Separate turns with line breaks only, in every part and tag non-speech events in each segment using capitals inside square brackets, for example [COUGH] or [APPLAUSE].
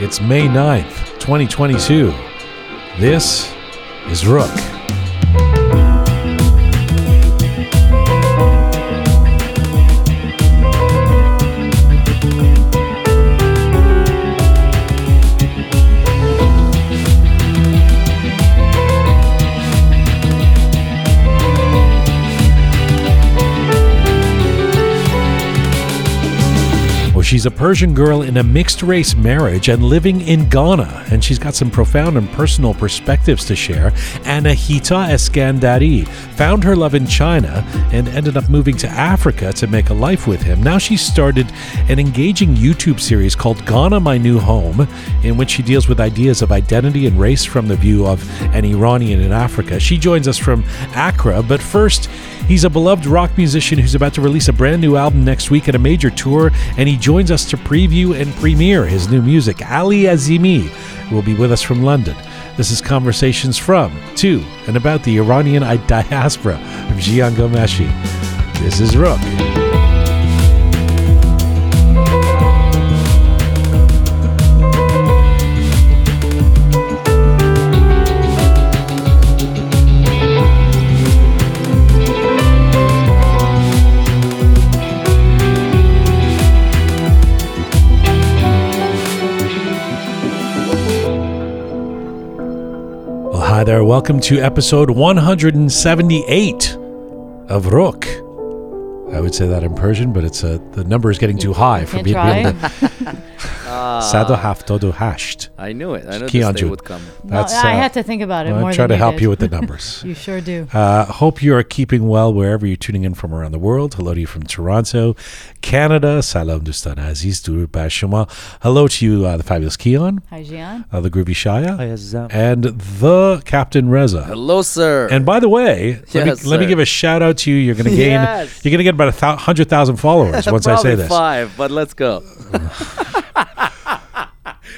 It's May 9th, 2022. This is Rook. She's a Persian girl in a mixed race marriage and living in Ghana, and she's got some profound and personal perspectives to share. Anahita Eskandari found her love in China and ended up moving to Africa to make a life with him. Now she's started an engaging YouTube series called Ghana My New Home, in which she deals with ideas of identity and race from the view of an Iranian in Africa. She joins us from Accra, but first, He's a beloved rock musician who's about to release a brand new album next week at a major tour, and he joins us to preview and premiere his new music. Ali Azimi will be with us from London. This is Conversations from, to, and about the Iranian diaspora of Jian Ghomeshi. This is Rook. Hi there. Welcome to episode 178 of Rook. I would say that in Persian, but it's uh, the number is getting too high for me to be able to. [LAUGHS] Sado haftodu hasht.
I knew it. I knew
Key
this
on
day
June.
would come.
Well,
That's,
I
uh,
had to think about it
I
more
try
than
to
you
help
did.
you with the [LAUGHS] numbers.
You sure do.
Uh, hope you are keeping well wherever you're tuning in from around the world. Hello to you from Toronto, Canada. Salam Dustan Aziz Durud Bashuma. Hello to you, uh, the fabulous Keon,
Hi, Jian.
uh, the groovy Shaya,
Hi, Azam.
and the Captain Reza.
Hello, sir.
And by the way, let,
Yes,
me, let me
sir.
give a shout out to you. You're going to gain,
Yes.
you're going to get about a thou- hundred thousand followers [LAUGHS] once I
Probably
say this.
five, but let's go. [LAUGHS]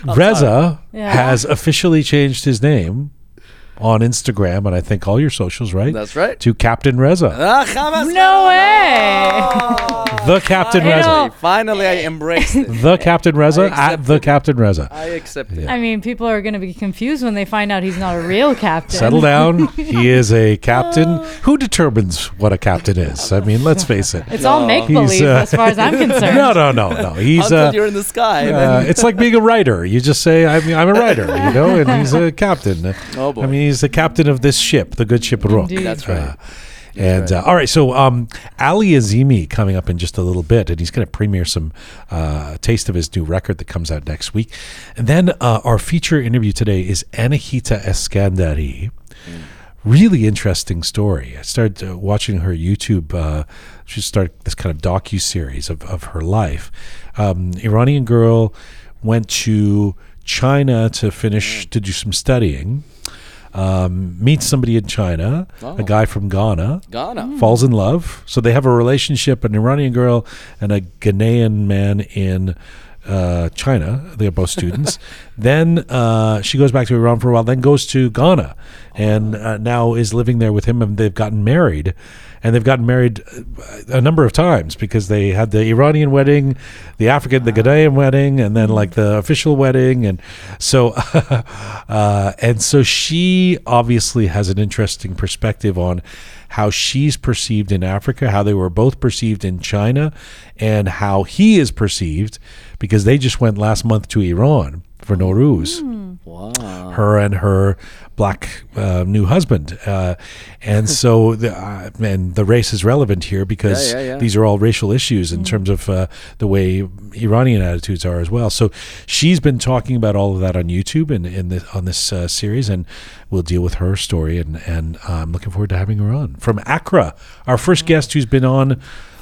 Reza
Yeah.
has officially changed his name on Instagram and I think all your socials, right?
That's right.
To Captain Reza,
Ah,
No way!
the Captain
You
Reza,
know-
Finally, I embraced it.
the Captain Reza at the
it.
Captain Reza.
I accept it.
I mean, people are going to be confused when they find out he's not a real captain.
Settle down. [LAUGHS] he is a captain. Who determines what a captain is? I mean, let's face it.
It's all
No.
make believe
uh,
as far as I'm [LAUGHS] concerned.
No, no, no, no. [LAUGHS] He's
Until
uh,
you're in the sky.
Uh, it's like being a writer. You just say, I'm, I'm a writer, you know, and he's a captain.
Oh, boy.
I mean, he's the captain of this ship, the good ship Rook.
Indeed.
That's right.
Uh, and uh, all right, so um, Ali Azimi coming up in just a little bit, and he's going to premiere some uh, taste of his new record that comes out next week. And then uh, our feature interview today is Anahita Eskandari. Really interesting story. I started uh, watching her YouTube. Uh, she started this kind of docu series of, of her life. Um, Iranian girl went to China to finish to do some studying. Um, meets somebody in China,
Oh.
a guy from Ghana,
Ghana.
falls in love. So they have a relationship, an Iranian girl and a Ghanaian man in uh, China. They are both students. [LAUGHS] then uh, she goes back to Iran for a while, then goes to Ghana and uh, now is living there with him. And they've gotten married. And they've gotten married uh, a number of times because they had the Iranian wedding, the African, the Ghanaian wedding, and then like the official wedding. And so, [LAUGHS] uh, and so she obviously has an interesting perspective on how she's perceived in Africa, how they were both perceived in China, and how he is perceived because they just went last month to Iran for Nowruz,
Wow.
her and her black uh, new husband. Uh, and [LAUGHS] so, the, uh, and the race is relevant here because
Yeah, yeah, yeah.
these are all racial issues in terms of uh, the way Iranian attitudes are as well. So she's been talking about all of that on YouTube and in the, on this uh, series, and we'll deal with her story. And, and uh, I'm looking forward to having her on from Accra, our first guest who's been on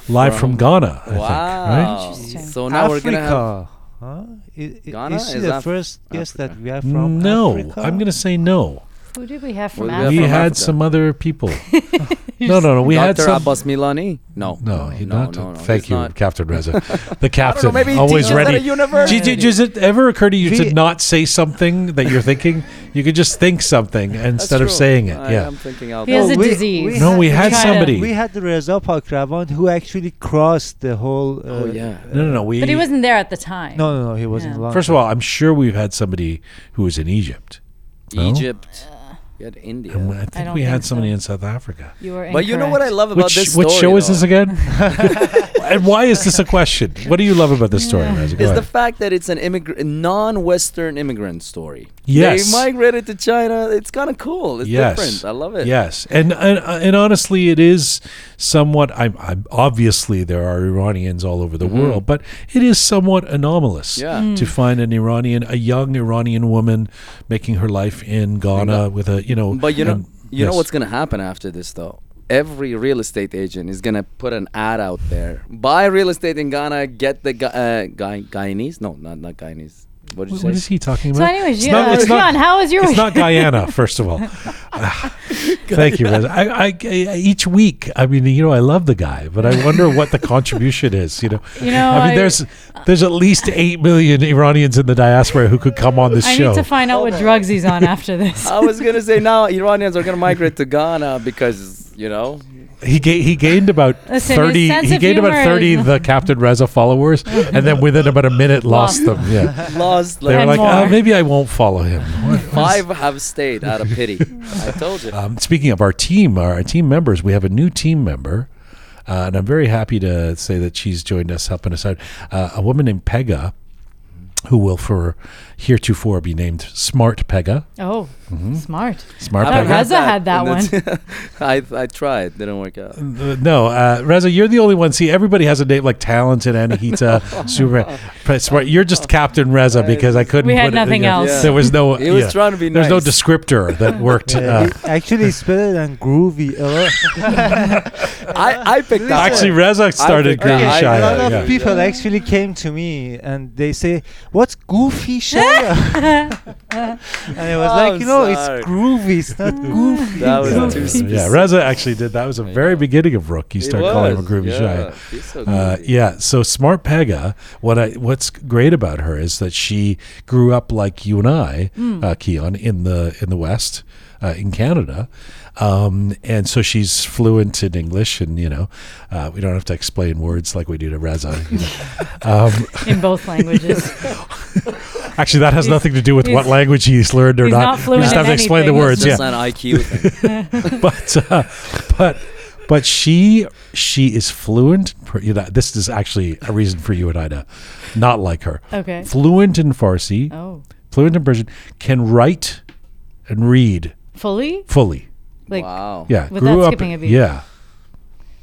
live from,
From-
Ghana. I
Wow.
Interesting.
So now we're gonna have.
Africa. Huh? I- I-
Ghana
is she
is
the
Af-
first guest
Africa.
that we have
think.
from
No,
Africa?
I'm going to say no.
Who did we have from
Well,
Africa?
we
from
had
Africa.
some other people. [LAUGHS] no, no, no. We had
Dr.
some.
Abbas Milani? No.
No, he
no,
not.
no, no,
Thank
he's
you,
not.
Captain Reza. [LAUGHS] The captain,
maybe he
always
teaches at
ready.
a university.
Did- Does it ever occur to you to not say something that you're thinking? You could just think something instead of
true.
saying it.
I
yeah.
am thinking out
He has
loud.
a
we-
disease.
we
No, we had
Try to-
somebody.
We had the Reza Pakravan who actually crossed the whole. Uh,
Oh, yeah.
no, no, no. We.
but he wasn't there at the time.
No, no, no. He wasn't.
Yeah.
First of all, I'm sure we've had somebody who was in Egypt. No?
Egypt. You had India.
Um, and I think
don't
we had somebody
so.
in South Africa.
You were
But you know what I
incorrect.
love about
Which
this
which
story,
show is this again? [LAUGHS] [LAUGHS] and why is this a question? What do you love about this story, Reza? Go
Is the
ahead.
fact that it's an immigrant, non-Western immigrant story.
Yes.
They migrated to China. It's kind of cool. It's
Yes.
different. I love it.
Yes, and and and honestly, it is somewhat. I'm, I'm obviously there are Iranians all over the
Mhm.
world, but it is somewhat anomalous
Yeah.
Mm.
to find an Iranian, a young Iranian woman, making her life in Ghana with a you know.
But you know,
and-
you know
yes.
what's gonna happen after this, though. Every real estate agent is gonna put an ad out there. Buy real estate in Ghana. Get the uh, Guy Guyanese. No, not not Guyanese. What did you
What,
say?
what is he talking
So,
about?
anyways,
It's
you
not-
know,
it's not-
how was your
It's
week?
not Guyana, [LAUGHS] first of all. [LAUGHS] Thank you, Reza. I, I, I, each week, I mean, you know, I love the guy, but I wonder what the contribution is. You know,
You know,
I mean,
I-
there's there's at least eight million Iranians in the diaspora who could come on this
I
show.
need to find out what drugs he's on after [LAUGHS] this.
I was gonna say now Iranians are gonna migrate to Ghana because you know
he ga- he gained about [LAUGHS]
Listen, his
thirty.
sense
He
of
gained about
humor
thirty
is- [LAUGHS]
the Captain Reza followers, and then within about a minute lost
Lost.
them. Yeah, [LAUGHS]
lost
they were
And
like,
more.
oh, maybe I won't follow him. What-
five have stayed out of pity. I told you.
Um, speaking of our team, our, our team members, we have a new team member, uh, and I'm very happy to say that she's joined us, helping us out. Uh, a woman named Pega, who will for heretofore be named Smart Pega.
Oh, smart.
Smart
I
Pega.
Reza had that
and that's- [LAUGHS] I I tried, didn't work out.
Uh, no, uh, Reza, you're the only one. See, everybody has a name like Talented, Anahita, [LAUGHS] Super, but Smart. You're just Captain Reza because I couldn't.
We had
put it-
nothing
yeah,
else.
There was no. [LAUGHS]
He was
yeah.
trying to be nice.
There's no descriptor that worked.
Yeah,
Uh,
it- actually, it's better than groovy.
I I picked that.
actually,
one.
Reza started
think-
Groovy
I-
a
Shia.
lot of
yeah.
people actually came to me and they say, "What's goofy Shia?" [LAUGHS] and I was
Oh,
like, you know,
sorry.
it's groovy. It's not [LAUGHS] goofy.
That was
Goofy.
too
Yeah,
specific.
Reza actually did. That was the very beginning of Rook. You
He
start calling him a groovy
yeah.
shy.
So
Uh, yeah, so smart Pega. What I what's great about her is that she grew up like you and I, uh, Keon, in the in the West, uh, in Canada, um, and so she's fluent in English, and you know, uh, we don't have to explain words like we do to Reza. You know. [LAUGHS] um,
in both languages. [LAUGHS]
actually, that has
He's-
nothing to do with what language he's learned or
he's
not.
not
we
fluent
just
in
have to explain the words.
It's
Yeah,
just an IQ thing.
but uh, but but she she is fluent. You know, this is actually a reason for you and I to not like her.
Okay.
Fluent in Farsi,
Oh,
fluent in Persian, can write and read
fully?
fully.
Like
wow.
Yeah,
Without
grew up.
skipping a beat.
Yeah,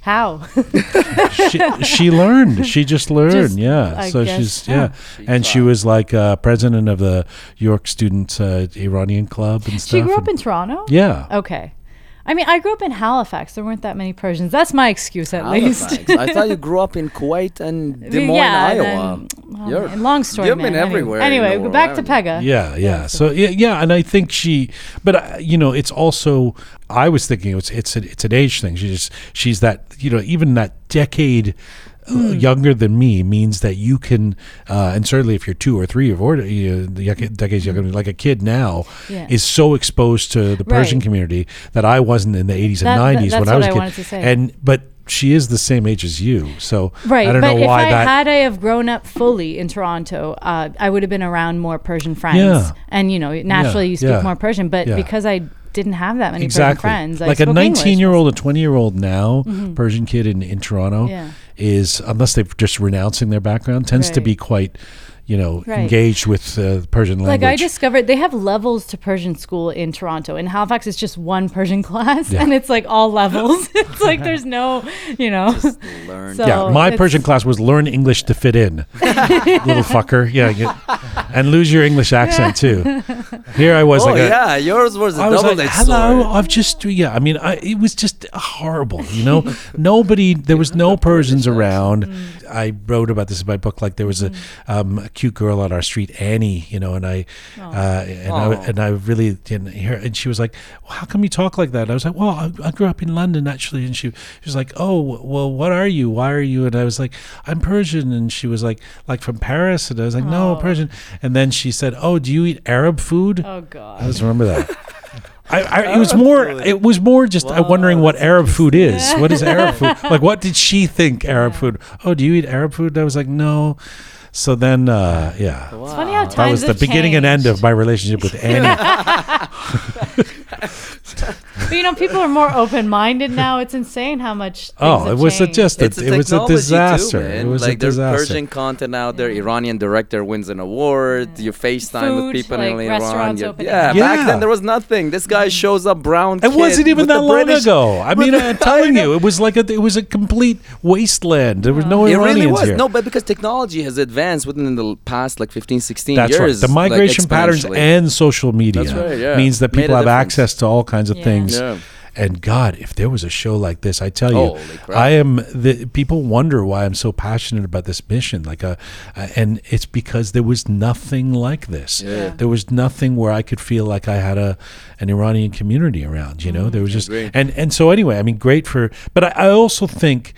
how? [LAUGHS]
she, she learned. She just learned.
Just,
yeah,
I
so
guess,
she's
huh.
yeah, and she was like uh, president of the York Student uh, Iranian Club and stuff.
she grew up
and-
in Toronto.
yeah.
Okay. I mean, I grew up in Halifax. There weren't that many Persians. That's my excuse, at least.
I thought you grew up in Kuwait and [LAUGHS] Des Moines,
yeah,
Iowa.
then- well,
You're-
and long story.
you've been
man.
everywhere in
Anyway, anyway
world,
back to Pega.
Yeah, yeah. So yeah, yeah, and I think she, but uh, you know, it's also I was thinking it's it's a, it's an age thing. She's she's that you know even that decade.
Hmm.
younger than me means that you can, uh, and certainly if you're two or three or uh, the yec- decades younger, like a kid now,
Yeah.
is so exposed to the Persian
Right.
community that I wasn't in the 80s and
That- that-
90s
that's
when I was a kid.
wanted to say.
And but she is the same age as you, so
Right,
I don't
but
know
if
why
I
that.
had I have grown up fully in Toronto, uh, I would have been around more Persian friends,
Yeah.
and you know, naturally you speak
yeah.
more Persian. But
Yeah.
because I didn't have that many
exactly.
Persian friends, I
like a
spoke English.
19 year old, a 20 year old now, Persian kid in, in Toronto
Yeah.
Is, unless they're just renouncing their background, tends to be quite, you know,
Right.
engaged with uh, Persian language.
Like I discovered they have levels to Persian school in Toronto. In Halifax, it's just one Persian [LAUGHS] class,
Yeah.
and it's like all levels. [LAUGHS] it's like there's no, you know.
Just learn.
So-
yeah, my Persian class was learn English to fit in, [LAUGHS] little fucker. Yeah, you- and lose your English accent too. Here I was
oh
like, a,
yeah, yours was a
I was
double
like, hello.
sword.
I've just, yeah. I mean, I, it was just horrible. You know, nobody. There was no Persians around. I wrote about this in my book. Like there was a, um, a cute girl on our street, Annie, you know, and I, uh, and I, and I really didn't hear. And she was like, well, "How come you talk like that?" And I was like, "Well, I, I grew up in London, actually." And she, she was like, "Oh, well, what are you? Why are you?" And I was like, "I'm Persian." And she was like, "Like from Paris?" And I was like, "No,
Oh.
Persian." And then she said, "Oh, do you eat Arab food?"
Oh God, I
just remember that. [LAUGHS] I, I, it was more. It was more just
Wow,
wondering what Arab food is. [LAUGHS] What is Arab food? Like, what did she think Arab food? Oh, do you eat Arab food? And I was like, no. So then, uh, yeah,
Wow.
It's funny how times that
was the
have
beginning and end of my relationship with Annie. [LAUGHS] [LAUGHS] [LAUGHS]
But you know, people are more open-minded now. It's insane how much.
Oh, it was a, just a, it was a disaster.
Too,
it was
like
a
there's
disaster.
Persian content out there. Iranian director wins an award. You FaceTime
Food,
with people
like
in Iran.
restaurants
You-
opening
yeah,
up.
back then there was nothing. This guy mm. shows up brown.
It wasn't even that long
British-
ago. I [LAUGHS] mean, I'm telling you, it was like a, it was a complete wasteland. There was no
It
Iranians
really was.
here.
No, but because technology has advanced within the past like 15, 16
That's
years.
right. The
like,
migration patterns and social media
That's right, yeah.
means that people have access to all kinds of
Yeah.
things.
Yeah.
And God, if there was a show like this, I tell you, I am. The people wonder why I'm so passionate about this mission. Like a, uh, and it's because there was nothing like this.
Yeah.
There was nothing where I could feel like I had a an Iranian community around. You know, there was just and and so anyway, I mean, great for. But I, I also think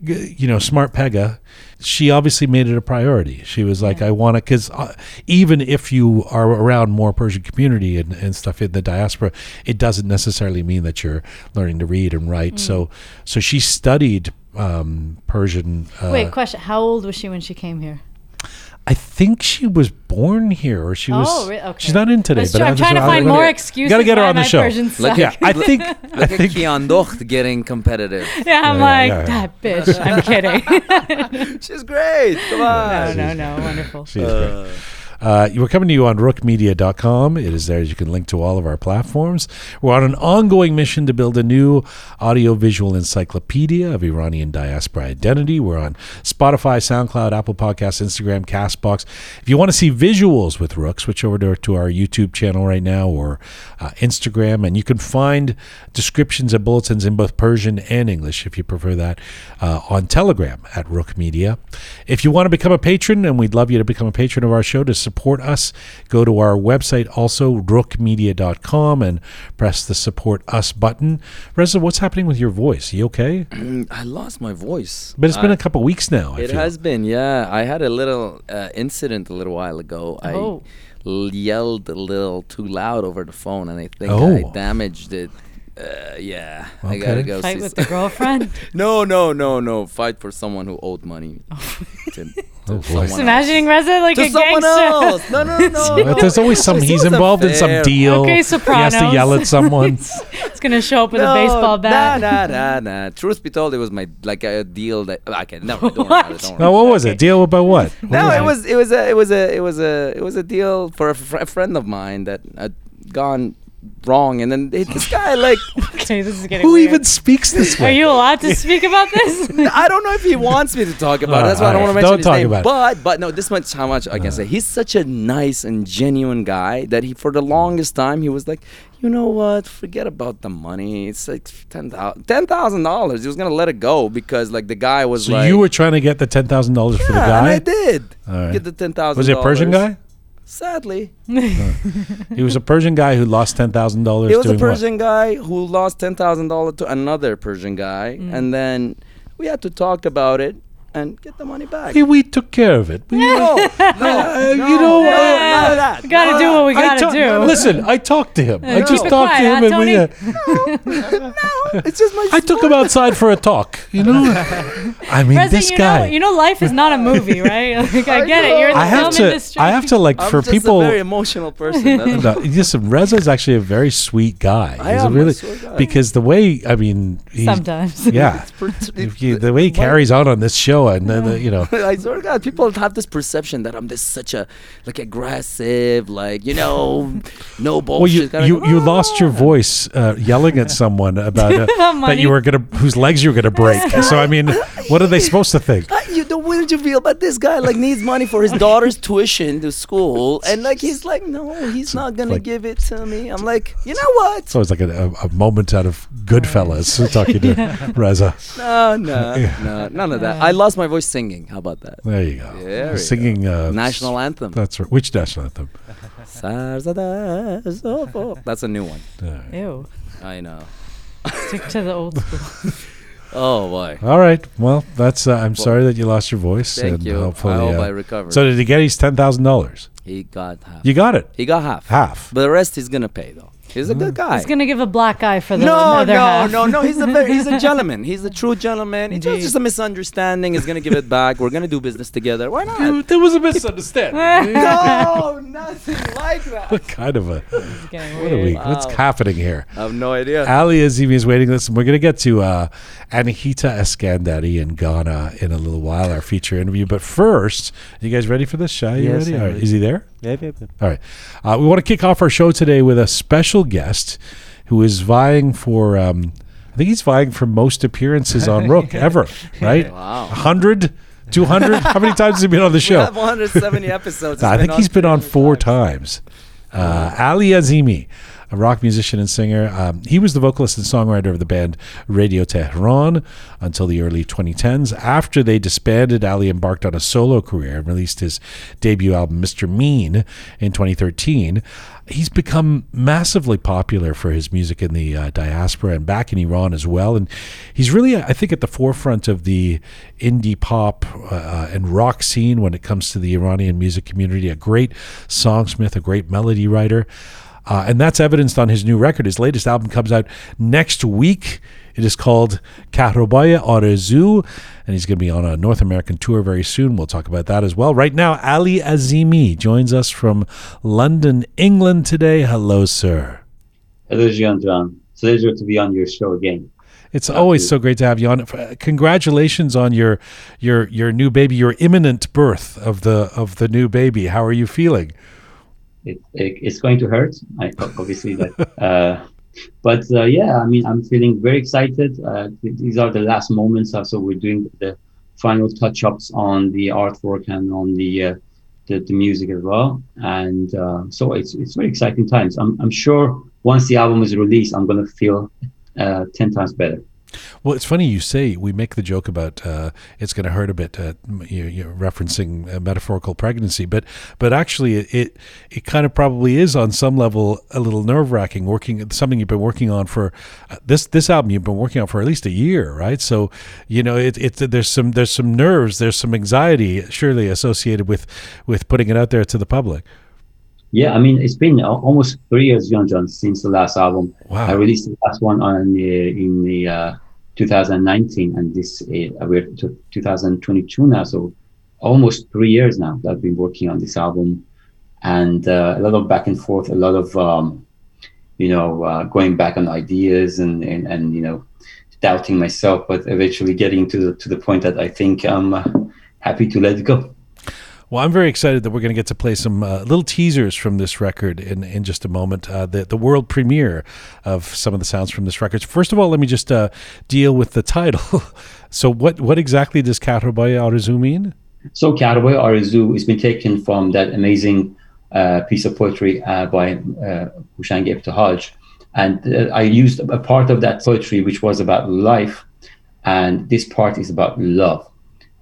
you know, smart Pega, she obviously made it a priority. She was like, I want to, because uh, even if you are around more Persian community and, and stuff in the diaspora, it doesn't necessarily mean that you're learning to read and write. So, so she studied um, Persian. Uh,
Wait, question: How old was she when she came here?
I think she was born here, or she oh, was.
Oh, re- okay.
She's not in today,
That's
but
true.
I
I'm
just-
trying to find more
I-
excuses.
Gotta get her on the show.
Persian
Like.
Yeah, I think. [LAUGHS] I
Look at
think
Kian Docht getting competitive. [LAUGHS]
Yeah, I'm
Yeah,
like
yeah, yeah.
that bitch. I'm kidding. [LAUGHS]
She's great. Come
no,
on.
no, no. Wonderful.
She is great. Uh, Uh, we're coming to you on rookmedia.com. It is there. You can link to all of our platforms. We're on an ongoing mission to build a new audiovisual encyclopedia of Iranian diaspora identity. We're on Spotify, SoundCloud, Apple Podcasts, Instagram, Castbox. If you want to see visuals with Rook, switch over to, to our YouTube channel right now or uh, Instagram, and you can find descriptions and bulletins in both Persian and English if you prefer that uh, on Telegram at Rook Media. If you want to become a patron, and we'd love you to become a patron of our show to support us, go to our website also, rookmedia.com, and press the support us button. Reza, what's happening with your voice? You okay?
Mm, I lost my voice.
But it's been
I-
a couple weeks now. I
It
feel.
has been, yeah. I had a little uh, incident a little while ago.
Oh.
I l- yelled a little too loud over the phone, and I think
Oh.
I damaged it. Uh, yeah, I gotta go
Fight
see.
with
s-
the girlfriend. [LAUGHS]
no, no, no, no. Fight for someone who owed money to, to
Oh, boy.
Just
else.
imagining Reza like
To
a
someone
gangster.
else. No, no, no. [LAUGHS] no.
But there's always some. He's
wasn't
involved in some
fair.
deal.
Okay,
He has to yell at someone. [LAUGHS]
It's gonna show up with a baseball bat.
Nah, nah, nah, nah. Truth be told, it was my like a deal that oh, okay. Never. Don't worry about it. Don't worry.
no, what was it? Deal about what? [LAUGHS] What
No, it
it?
was it was a it was a it was a it was a deal for a, fr- a friend of mine that had gone wrong, and then it, this guy like [LAUGHS]
Okay, this is getting
Who
weird.
even speaks this way?
Are you allowed to [LAUGHS] speak about this?
I don't know if he wants me to talk about it. That's why I don't want to mention
don't
his
talk
name.
about it.
but but no, this much how much I can uh. say. He's such a nice and genuine guy that he for the longest time he was like, you know what? Forget about the money. It's like ten thousand dollars. He was gonna let it go because like the guy was
So
like
you were trying to get the ten thousand dollars for the
yeah, and I did
All right.
get the ten thousand.
Was he a Persian guy?
Sadly,
He was a Persian guy who lost ten thousand dollars.
It was a
doing what?
Persian guy who lost ten thousand dollars to another Persian guy,
Mm.
and then we had to talk about it and get the money back.
Hey, we took care of it. We, [LAUGHS]
no, no,
Uh,
no,
you know,
no,
uh,
none of that.
We gotta
none
do what we gotta
talk-
do.
Listen, I talked to him. I just talked
quiet,
to him,
huh,
and we.
Tony?
Uh,
that. It's just my.
I took him outside for a talk. You know, [LAUGHS] I mean,
Reza,
this
you
guy.
know, you know, life is not a movie, right? [LAUGHS] Like, I,
I
get it. You're in the
I have
film
to.
industry.
I have to like
I'm
for
just
people.
a very emotional person. That's
No, listen, Reza is actually a very sweet guy.
I
He's
am
a
a
really
sweet guy.
because the way I mean, he's,
Sometimes.
yeah, the way he carries on on this show, and then the, you know, [LAUGHS]
I swear to God, people have this perception that I'm this such a like aggressive, like you know, [LAUGHS] no bullshit.
well, you
kind of
you,
guy.
you [LAUGHS] lost your voice uh, yelling at someone about uh, that you were gonna whose legs you were gonna break. so I mean, what are they supposed to think?
You the way did you feel about this guy? Like needs money for his daughter's tuition to school, and like he's like, no, he's not gonna
like-
give it to me. I'm like, you know what?
So it's like a, a, a moment out of Goodfellas talking to Reza.
No, no, no, none of that. I lost my voice singing. How about that?
There you go.
There we
Singing uh,
National anthem.
That's right. Which national anthem?
That's a new one.
Ew.
I know.
Stick to the old school. [LAUGHS]
Oh boy.
All right. Well, that's. Uh, I'm sorry that you lost your voice.
Thank
and
you.
Hopefully,
I hope
uh,
I recovered.
So did he get his ten thousand dollars?
he got half.
You got it.
he got half.
Half.
But the rest he's gonna pay though. He's a good guy.
He's gonna give a black eye for the
no,
other
no,
half.
no, no. He's a very, he's a [LAUGHS] gentleman. He's a true gentleman. It's
Indeed.
just a misunderstanding. He's gonna give it back. We're gonna do business together. Why not?
There was a misunderstanding. [LAUGHS]
no, nothing like that.
what [LAUGHS] kind of a what are
weird.
we? What's happening here?
I have no idea.
Ali Azimi is waiting. Listen, we're going to get to uh, Anahita Eskandari in Ghana in a little while, our feature interview. But first, you guys ready for this? Shai, you
Yes,
ready?
I'm
All right.
ready.
Is he there?
Yeah, yeah, yeah.
All right. Uh, we want to kick off our show today with a special guest who is vying for, um, I think he's vying for most appearances on Rook [LAUGHS] ever, right?
Wow.
100, 200? How many times has he been on the
We
show?
have 170 episodes.
I think he's been on
300
four times. Uh, Ali Azimi, a rock musician and singer. Um, he was the vocalist and songwriter of the band Radio Tehran until the early 2010s. After they disbanded, Ali embarked on a solo career and released his debut album, Mr. Mean, in 2013. He's become massively popular for his music in the uh, diaspora and back in Iran as well. And he's really, I think, at the forefront of the indie pop uh, and rock scene when it comes to the Iranian music community. A great songsmith, a great melody writer. Uh, and that's evidenced on his new record. His latest album comes out next week. It is called Kahrobaya Arezu, and he's going to be on a North American tour very soon. We'll talk about that as well. Right now, Ali Azimi joins us from London, England today. Hello, sir.
Hello, Jian John. Pleasure to be on your show again.
It's always so great to have you on. Uh, Congratulations on your your your new baby, your imminent birth of the of the new baby. How are you feeling?
It, it, it's going to hurt, I, obviously, that, uh, but uh, yeah, I mean, I'm feeling very excited. Uh, th- these are the last moments, uh, so we're doing the final touch-ups on the artwork and on the uh, the, the music as well, and uh, so it's it's very exciting times. I'm I'm sure once the album is released, I'm gonna feel uh, ten times better.
Well, it's funny you say we make the joke about uh, it's going to hurt a bit, uh, you, you're referencing uh, metaphorical pregnancy, but but actually it, it it kind of probably is on some level a little nerve wracking. Working something you've been working on for uh, this this album you've been working on for at least a year, right? So you know it, it there's some there's some nerves, there's some anxiety surely associated with with putting it out there to the public.
Yeah, I mean, it's been almost three years, John John, since the last album.
Wow.
I released the last one on the, in the uh, 2019, and this uh, we're to 2022 now, so almost three years now that I've been working on this album, and uh, a lot of back and forth, a lot of um, you know uh, going back on ideas and, and and you know doubting myself, but eventually getting to the to the point that I think I'm uh, happy to let go.
Well, I'm very excited that we're going to get to play some uh, little teasers from this record in, in just a moment. Uh, the the world premiere of some of the sounds from this record. First of all, let me just uh, deal with the title. [LAUGHS] so, what what exactly does Kahrobaya Arzu mean?
So Kahrobaya Arzu has been taken from that amazing uh, piece of poetry uh, by uh, Houshang Ebtehaj. And uh, I used a part of that poetry which was about life, and this part is about love.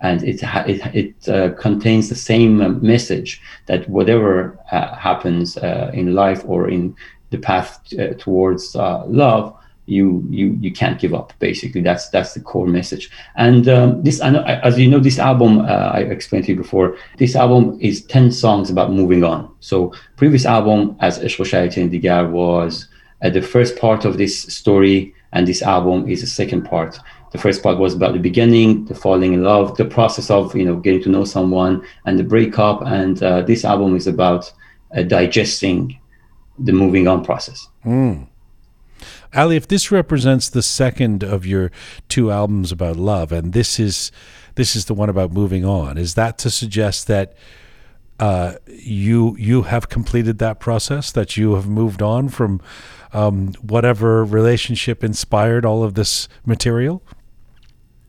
And it it, it uh, contains the same message that whatever uh, happens uh, in life or in the path uh, towards uh, love, you you you can't give up. Basically, that's that's the core message. And um, this, I know, as you know, this album uh, I explained to you before. This album is ten songs about moving on. So previous album, as Ishq و Digar, was uh, the first part of this story, and this album is the second part. The first part was about the beginning, the falling in love, the process of you know getting to know someone, and the breakup. And uh, this album is about uh, digesting the moving on process.
Ali, if this represents the second of your two albums about love, and this is this is the one about moving on, is that to suggest that uh, you you have completed that process, that you have moved on from um, whatever relationship inspired all of this material?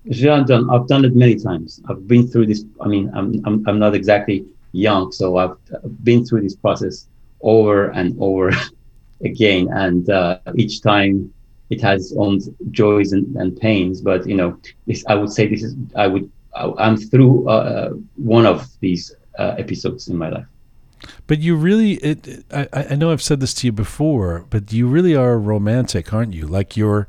Jian done. I've done it many times. I've been through this. I mean, I'm I'm, I'm not exactly young, so I've been through this process over and over [LAUGHS] again, and uh, each time it has its own joys and, and pains. But you know, this I would say this is I would I, I'm through uh, one of these uh, episodes in my life.
But you really, it, I, I know I've said this to you before, but you really are romantic, aren't you? Like you're,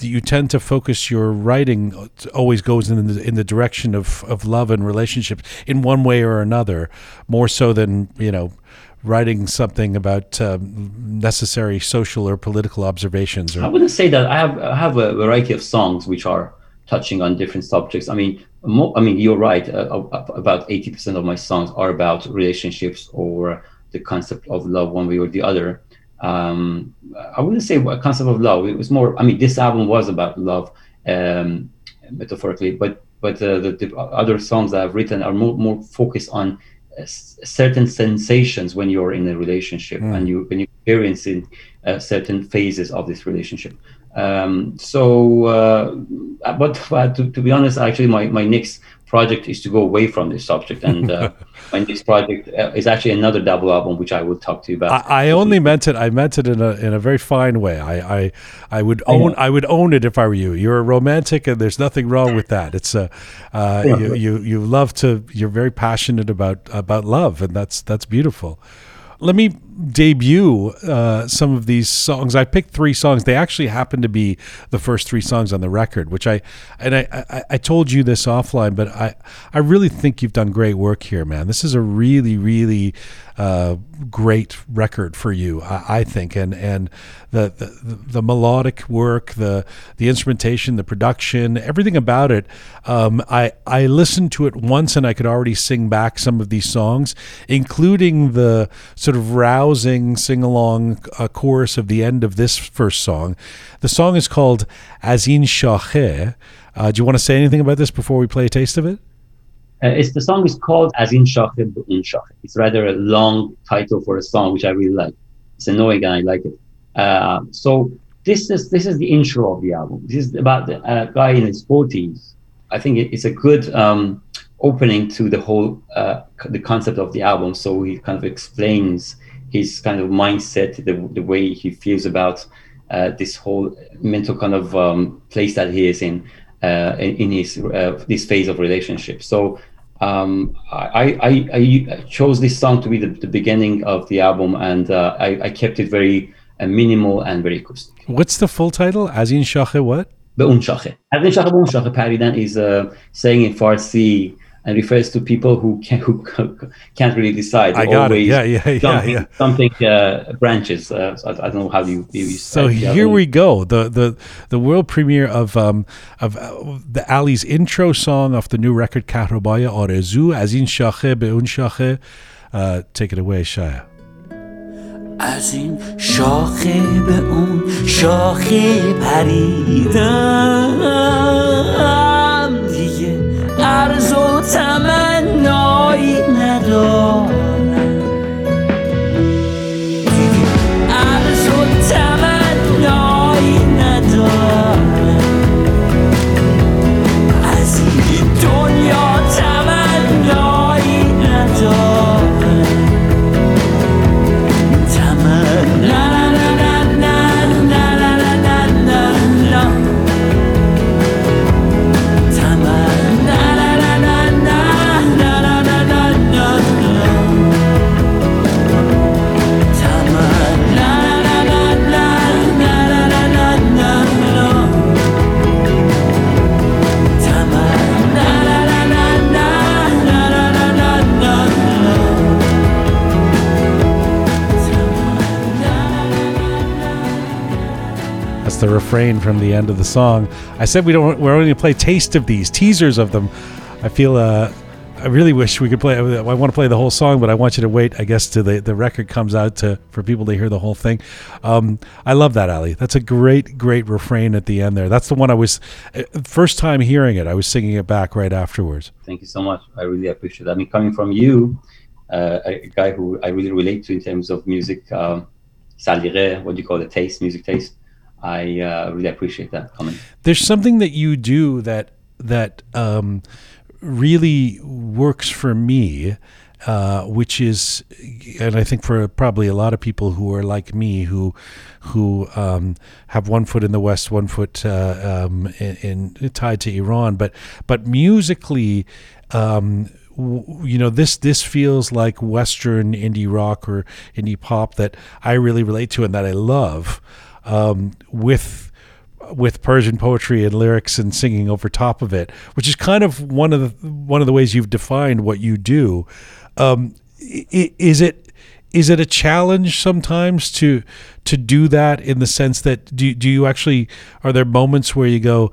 you tend to focus your writing always goes in the, in the direction of, of love and relationships in one way or another, more so than, you know, writing something about um, necessary social or political observations. Or
I wouldn't say that. I have I have a variety of songs which are touching on different subjects. I mean, I mean, you're right. Uh, about eighty percent of my songs are about relationships or the concept of love, one way or the other. Um, I wouldn't say a concept of love. It was more. I mean, this album was about love, um, metaphorically, but but uh, the, the, other songs that I've written are more more focused on uh, certain sensations when you're in a relationship mm. and you when you experience in uh, certain phases of this relationship. Um, so, uh, but, but to, to, be honest, actually, my, my next project is to go away from this subject, and uh, [LAUGHS] my next project uh, is actually another double album, which I will talk to you about.
I, I only meant it. I meant it in a in a very fine way. I I, I would own I, I would own it if I were you. You're a romantic, and there's nothing wrong with that. It's a uh, you, you you love to. You're very passionate about about love, and that's that's beautiful. Let me debut uh, some of these songs. I picked three songs. They actually happen to be the first three songs on the record, which I and I, I, I told you this offline, but I I really think you've done great work here, man. This is a really really uh, great record for you, I, I, think, and and the, the the melodic work, the the instrumentation, the production, everything about it. Um, I I listened to it once and I could already sing back some of these songs, including the sort of rousing sing along uh, chorus of the end of this first song. The song is called Azin Shahe. Uh, do you want to say anything about this before we play a taste of it?
Uh, it's the song is called Azin Shahid Un Shahid. It's rather a long title for a song, which I really like. It's annoying and I like it. Uh, so this is this is the intro of the album. This is about a uh, guy in his forties. I think it, it's a good um, opening to the whole uh, the concept of the album. So he kind of explains his kind of mindset, the the way he feels about uh, this whole mental kind of um, place that he is in uh, in, in, his uh, this phase of relationship. So um, I, I, I, chose this song to be the, the beginning of the album, and uh, I, I, kept it very uh, minimal and very acoustic.
What's the full title? Azin Shahe what?
Be'un Shahe. Azin Shahe Be'un Shahe Paridan is uh, saying in Farsi and refers to people who can who [LAUGHS] can't really decide.
I got it. Yeah, yeah, yeah, yeah.
Something uh, branches. Uh, so I, I, don't know how you. you
so here we go. The the the world premiere of um of uh, the Ali's intro song off the new record Kahrabaya Arezu Azin Shahe Be'un Shahe. Uh, take it away, Shaya.
از این شاخه به اون شاخه پریدم دیگه عرض و تمنایی ندارم
refrain from the end of the song. I said we don't. We're only going to play taste of these teasers of them. I feel. Uh, I really wish we could play. I want to play the whole song, but I want you to wait. I guess to the the record comes out to for people to hear the whole thing. Um, I love that, Ali. That's a great, great refrain at the end there. That's the one I was uh, first time hearing it. I was singing it back right afterwards.
Thank you so much. I really appreciate. it. I mean, coming from you, uh, a guy who I really relate to in terms of music, um, what do you call it, taste, music taste. I uh, really appreciate that comment.
There's something that you do that that um, really works for me, uh, which is, and I think for probably a lot of people who are like me, who who um, have one foot in the West, one foot uh, um, in, in, tied to Iran, but but musically. Um, you know this this feels like western indie rock or indie pop that I really relate to and that I love um, with with Persian poetry and lyrics and singing over top of it, which is kind of one of the one of the ways you've defined what you do. Um, is it is it a challenge sometimes to to do that in the sense that do do you actually are there moments where you go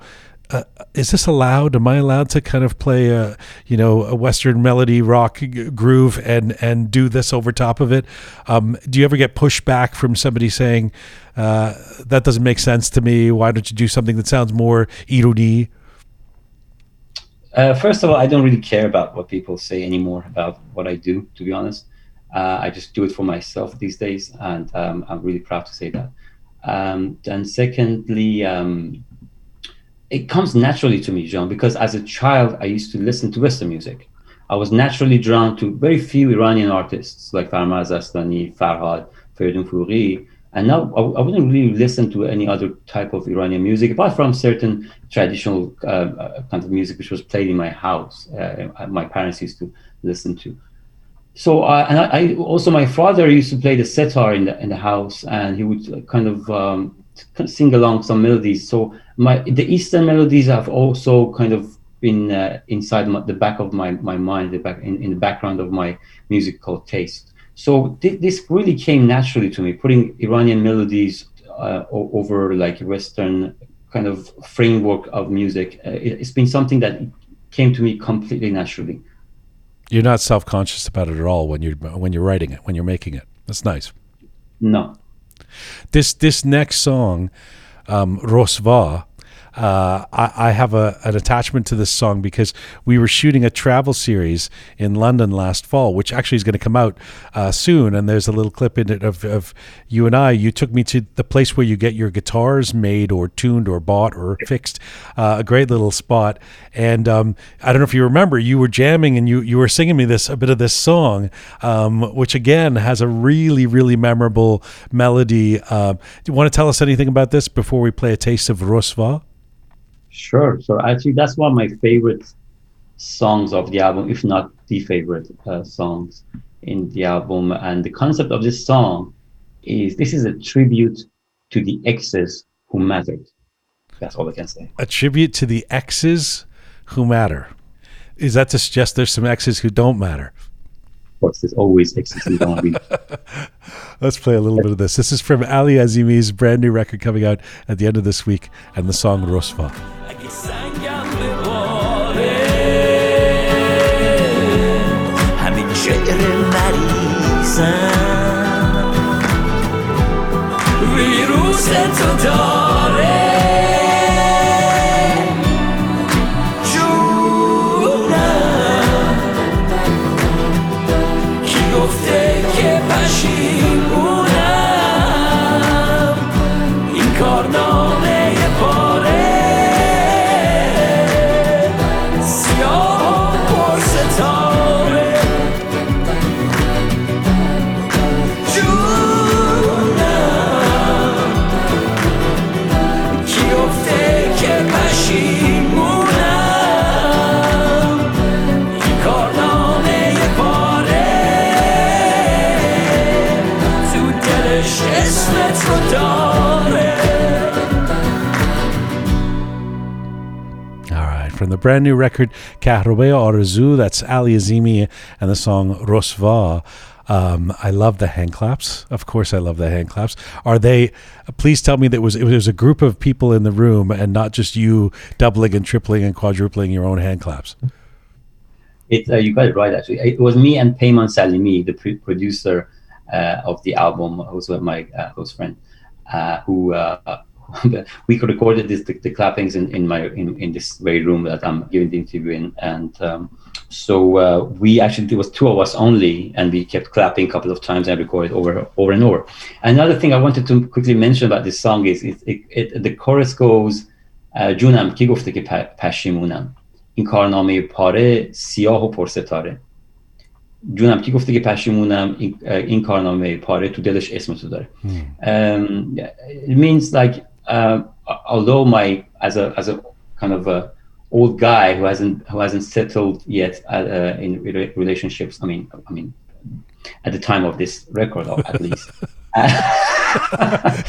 uh, is this allowed? Am I allowed to kind of play a you know a Western melody rock groove and and do this over top of it? Um, do you ever get pushback from somebody saying uh, that doesn't make sense to me? Why don't you do something that sounds more ironi?
Uh, first of all, I don't really care about what people say anymore about what I do. To be honest, uh, I just do it for myself these days, and um, I'm really proud to say that. Um, and secondly, um, it comes naturally to me, John, because as a child, I used to listen to Western music. I was naturally drawn to very few Iranian artists like Faramarz Aslani, Farhad, Fereydoun Foroughi. And now I, I, wouldn't really listen to any other type of Iranian music apart from certain traditional uh, uh kind of music which was played in my house. Uh, my parents used to listen to. So, uh, and I, I, also my father used to play the sitar in the in the house, and he would kind of um, sing along some melodies. So my the Eastern melodies have also kind of been uh, inside my, the back of my, my mind, the back in, in the background of my musical taste. So th- this really came naturally to me, putting Iranian melodies uh, over like Western kind of framework of music. Uh, it, it's been something that came to me completely naturally.
You're not self-conscious about it at all when you're when you're writing it, when you're making it. That's nice.
No,
this this next song, um, Rosva, uh, I, I, have a, an attachment to this song because we were shooting a travel series in London last fall, which actually is going to come out uh, soon. And there's a little clip in it of, of you and I. You took me to the place where you get your guitars made or tuned or bought or fixed. Uh, a great little spot. And um, I don't know if you remember, you were jamming and you, you were singing me this a bit of this song, um, which again has a really, really memorable melody. Uh, do you want to tell us anything about this before we play a taste of Rosva?
Sure. So actually, that's one of my favorite songs of the album, if not the favorite uh, songs in the album. And the concept of this song is this is a tribute to the exes who mattered. That's all I can say.
A tribute to the exes who matter. Is that to suggest there's some exes who don't matter?
Of course, there's always exes who don't. [LAUGHS]
Let's play a little bit of this. This is from Ali Azimi's brand new record coming out at the end of this week, and the song Rosva. سنگم همین شعر مریضم ویروس تو داره. From the brand new record Kahrobe Arzu. That's Ali Azimi and the song Rosva. Um, I love the hand claps. Of course, I love the hand claps. Are they? Please tell me that was it was a group of people in the room and not just you doubling and tripling and quadrupling your own hand claps.
It, uh, you got it right. Actually, it was me and Peyman Salimi, the producer uh, of the album, also my uh, close friend, uh, who uh, [LAUGHS] we recorded this the, the clappings in, in my in, in this very room that I'm giving the interview in, and um, so uh, we actually it was two of us only, and we kept clapping a couple of times and recorded over over and over. Another thing I wanted to quickly mention about this song is it, it, it the chorus goes. اه، جونم کی گفته که پ- پشیمونم این کارنامه پاره سیاه و پرستاره جونم کی گفته که پشیمونم این, اه، این کارنامه پاره تو دلش اسم تو داره um, it means like uh, although my as a as a kind of a old guy who hasn't who hasn't settled yet uh, uh, in rela- relationships i mean i mean at the time of this record or at least [LAUGHS]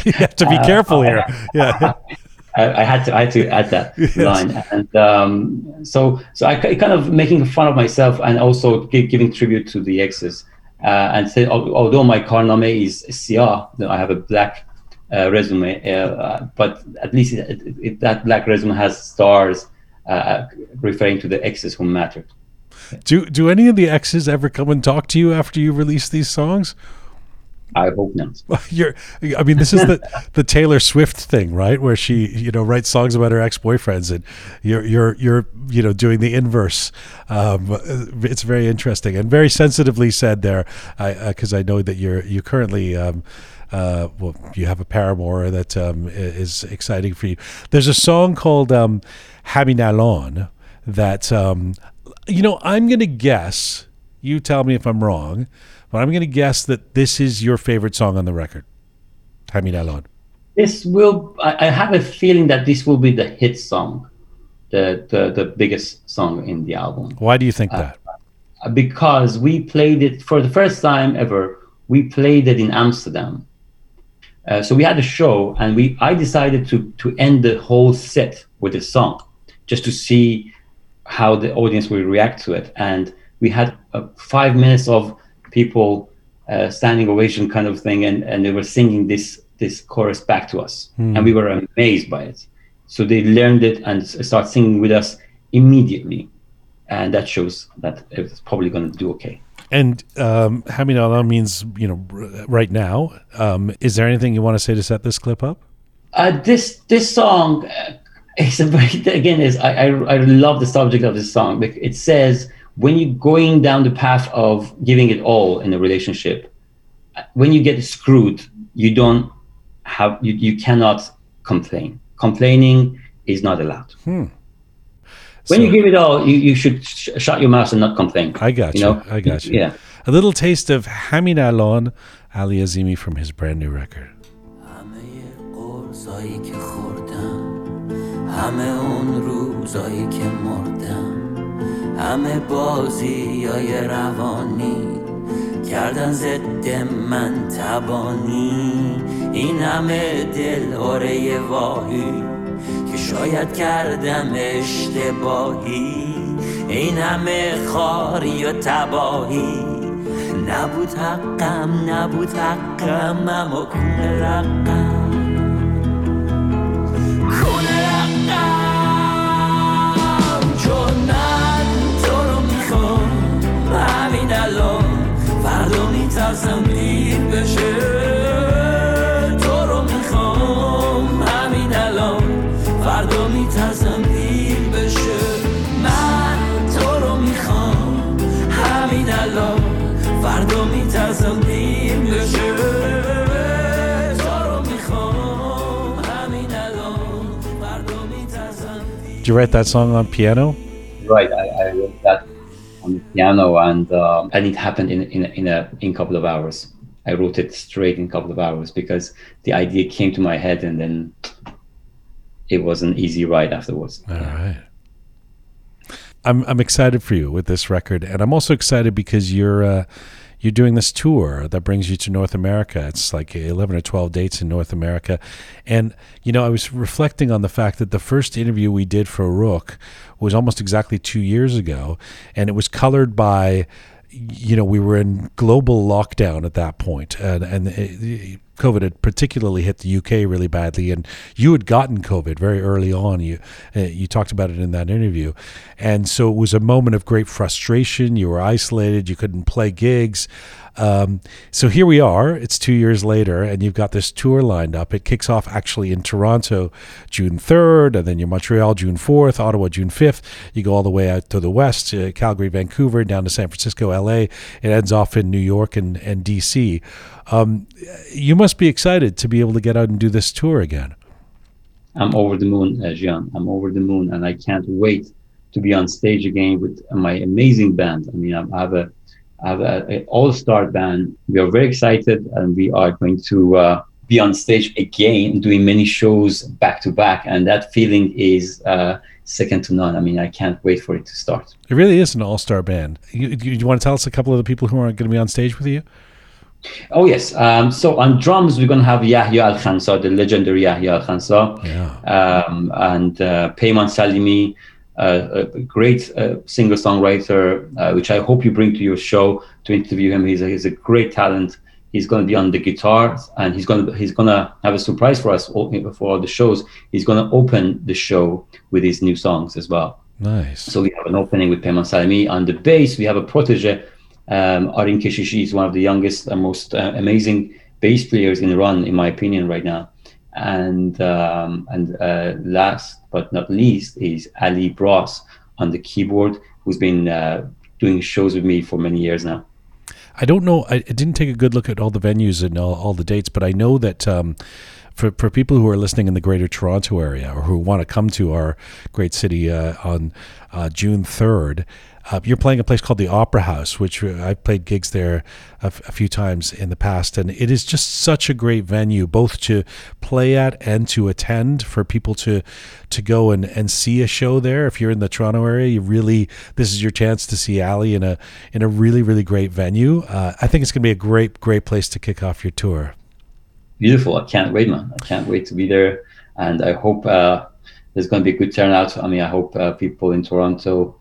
you have to be careful here. Yeah. [LAUGHS]
I, I had to I had to add that [LAUGHS]
Yes.
line, and um, so so I kind of making fun of myself and also gi- giving tribute to the exes, uh, and say although my karname is siyah, you know, I have a black uh, resume, uh, uh, but at least it, it, that black resume has stars uh, referring to the exes who mattered.
Do do any of the exes ever come and talk to you after you release these songs?
I hope not. [LAUGHS]
You're, I mean, this is the [LAUGHS] the Taylor Swift thing, right? Where she, you know, writes songs about her ex boyfriends, and you're you're you're you know doing the inverse. Um, it's very interesting and very sensitively said there, because I, know that you're you currently. Um, uh, well, you have a paramour that um, is exciting for you. There's a song called um, "Hamin Alon" that um, you know. I'm going to guess. You tell me if I'm wrong, but I'm going to guess that this is your favorite song on the record. Hamin Alon.
This will. I, I have a feeling that this will be the hit song, the the, the biggest song in the album.
Why do you think that?
because we played it for the first time ever. We played it in Amsterdam. Uh, so we had a show, and we I decided to to end the whole set with a song, just to see how the audience will react to it. And we had uh, five minutes of people uh, standing ovation kind of thing, and and they were singing this this chorus back to us, and we were amazed by it. So they learned it and start singing with us immediately, and that shows that it's probably going to do okay.
And um, Alon means you know r- right now. Um, is there anything you want to say to set this clip up?
Uh, this this song uh, [LAUGHS] is a very again is I, I I love the subject of this song. It says when you're going down the path of giving it all in a relationship, when you get screwed, you don't have you, you cannot complain. Complaining is not allowed. When
so, you
give it all, you, you should sh- shut your mouth and not complain.
I got you.
you know?
I got you.
Yeah.
A little taste of Hamin Alon, Ali Azimi from his brand new record.
همه اون روزایی که مردم همه بازی های روانی کردن ضد من تبانی این همه دل آره واهی شاید کردم اشتباهی. این همه خاری و تباهی. نبود حقم نبود حقم اما کونه رقم. همین الان فردا میترسم دیر بشه.
Did you write that song on piano?
Right, I, I wrote that on the piano, and um, and it happened in in a, in a in a couple of hours. I wrote it straight in a couple of hours because the idea came to my head, and then it was an easy ride afterwards.
All right. I'm I'm excited for you with this record, and I'm also excited because you're uh, you're doing this tour that brings you to North America. It's like 11 or 12 dates in North America, and you know I was reflecting on the fact that the first interview we did for Rook was almost exactly two years ago, and it was colored by you know we were in global lockdown at that point, and and. It, COVID had particularly hit the UK really badly, and you had gotten COVID very early on. You uh, you talked about it in that interview, and so it was a moment of great frustration. You were isolated. You couldn't play gigs. Um, so here we are. It's two years later, and you've got this tour lined up. It kicks off actually in Toronto, June third, and then you're Montreal, June fourth, Ottawa, June fifth. You go all the way out to the west, uh, Calgary, Vancouver, down to San Francisco, L.A. It ends off in New York and and D.C. Um, you must be excited to be able to get out and do this tour again.
I'm over the moon, uh, Jian. I'm over the moon, and I can't wait to be on stage again with my amazing band. I mean, I have a, I have a, a all-star band. We are very excited, and we are going to uh, be on stage again, doing many shows back to back, and that feeling is uh, second to none. I mean, I can't wait for it to start.
It really is an all-star band. You, you, you want to tell us a couple of the people who are going to be on stage with you?
Oh yes. Um, so on drums, we're gonna have Yahya Al Khansa, the legendary Yahya Al Khansa,
Yeah.
um, and uh, Peyman Salimi, uh, a great uh, singer-songwriter, uh, which I hope you bring to your show to interview him. He's a, he's a great talent. He's going to be on the guitar, and he's going to he's going to have a surprise for us for all the shows. He's going to open the show with his new songs as well.
Nice.
So we have an opening with Peyman Salimi. On the bass, we have a protege. Um, Arin Keshishi is one of the youngest and most uh, amazing bass players in Iran, in my opinion, right now. And um, and uh, last but not least is Ali Bras on the keyboard, who's been uh, doing shows with me for many years now.
I don't know. I, didn't take a good look at all the venues and all, all the dates, but I know that um, for for people who are listening in the Greater Toronto area or who want to come to our great city uh, on uh, June third. Uh, you're playing a place called the Opera House, which uh, I've played gigs there a, f- a few times in the past, and it is just such a great venue, both to play at and to attend for people to to go and, and see a show there. If you're in the Toronto area, you really this is your chance to see Ali in a in a really really great venue. Uh, I think it's going to be a great great place to kick off your tour.
Beautiful! I can't wait, man. I can't wait to be there, and I hope uh, there's going to be a good turnout. I mean, I hope uh, people in Toronto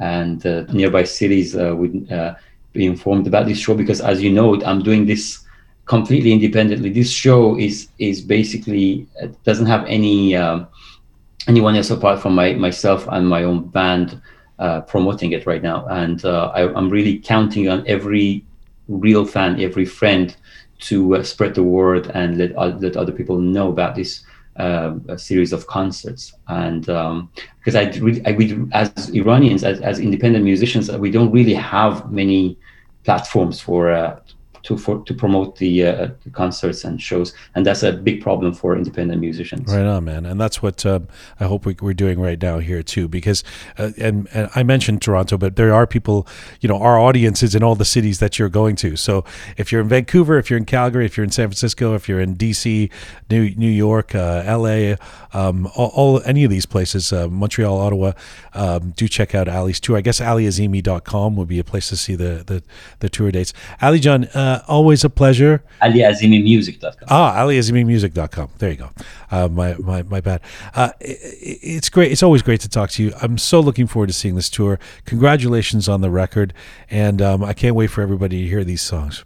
and uh, nearby cities uh, would uh, be informed about this show because, as you know, I'm doing this completely independently. This show is is basically it doesn't have any um, anyone else apart from my myself and my own band uh, promoting it right now, and uh, I, I'm really counting on every real fan, every friend to uh, spread the word and let uh, let other people know about this uh, series of concerts. And um, because I, really, I we, as Iranians, as, as independent musicians, we don't really have many platforms for uh, to for to promote the, uh, concerts and shows, and that's a big problem for independent musicians.
Right on, man, and that's what um, I hope we, we're doing right now here too. Because, uh, and, and I mentioned Toronto, but there are people, you know, our audience is in all the cities that you're going to. So if you're in Vancouver, if you're in Calgary, if you're in San Francisco, if you're in DC, New New York, uh, LA, um, all, all any of these places, uh, Montreal, Ottawa, um, do check out Ali's tour. I guess aliazimi.com would be a place to see the the, the tour dates. Ali John, uh, always a pleasure.
AliAzimiMusic.com.
Ah, aliazimimusic.com. There you go. Uh, my, my, my bad. Uh, i- i it's great. It's always great to talk to you. I'm so looking forward to seeing this tour. Congratulations on the record. And um, I can't wait for everybody to hear these songs.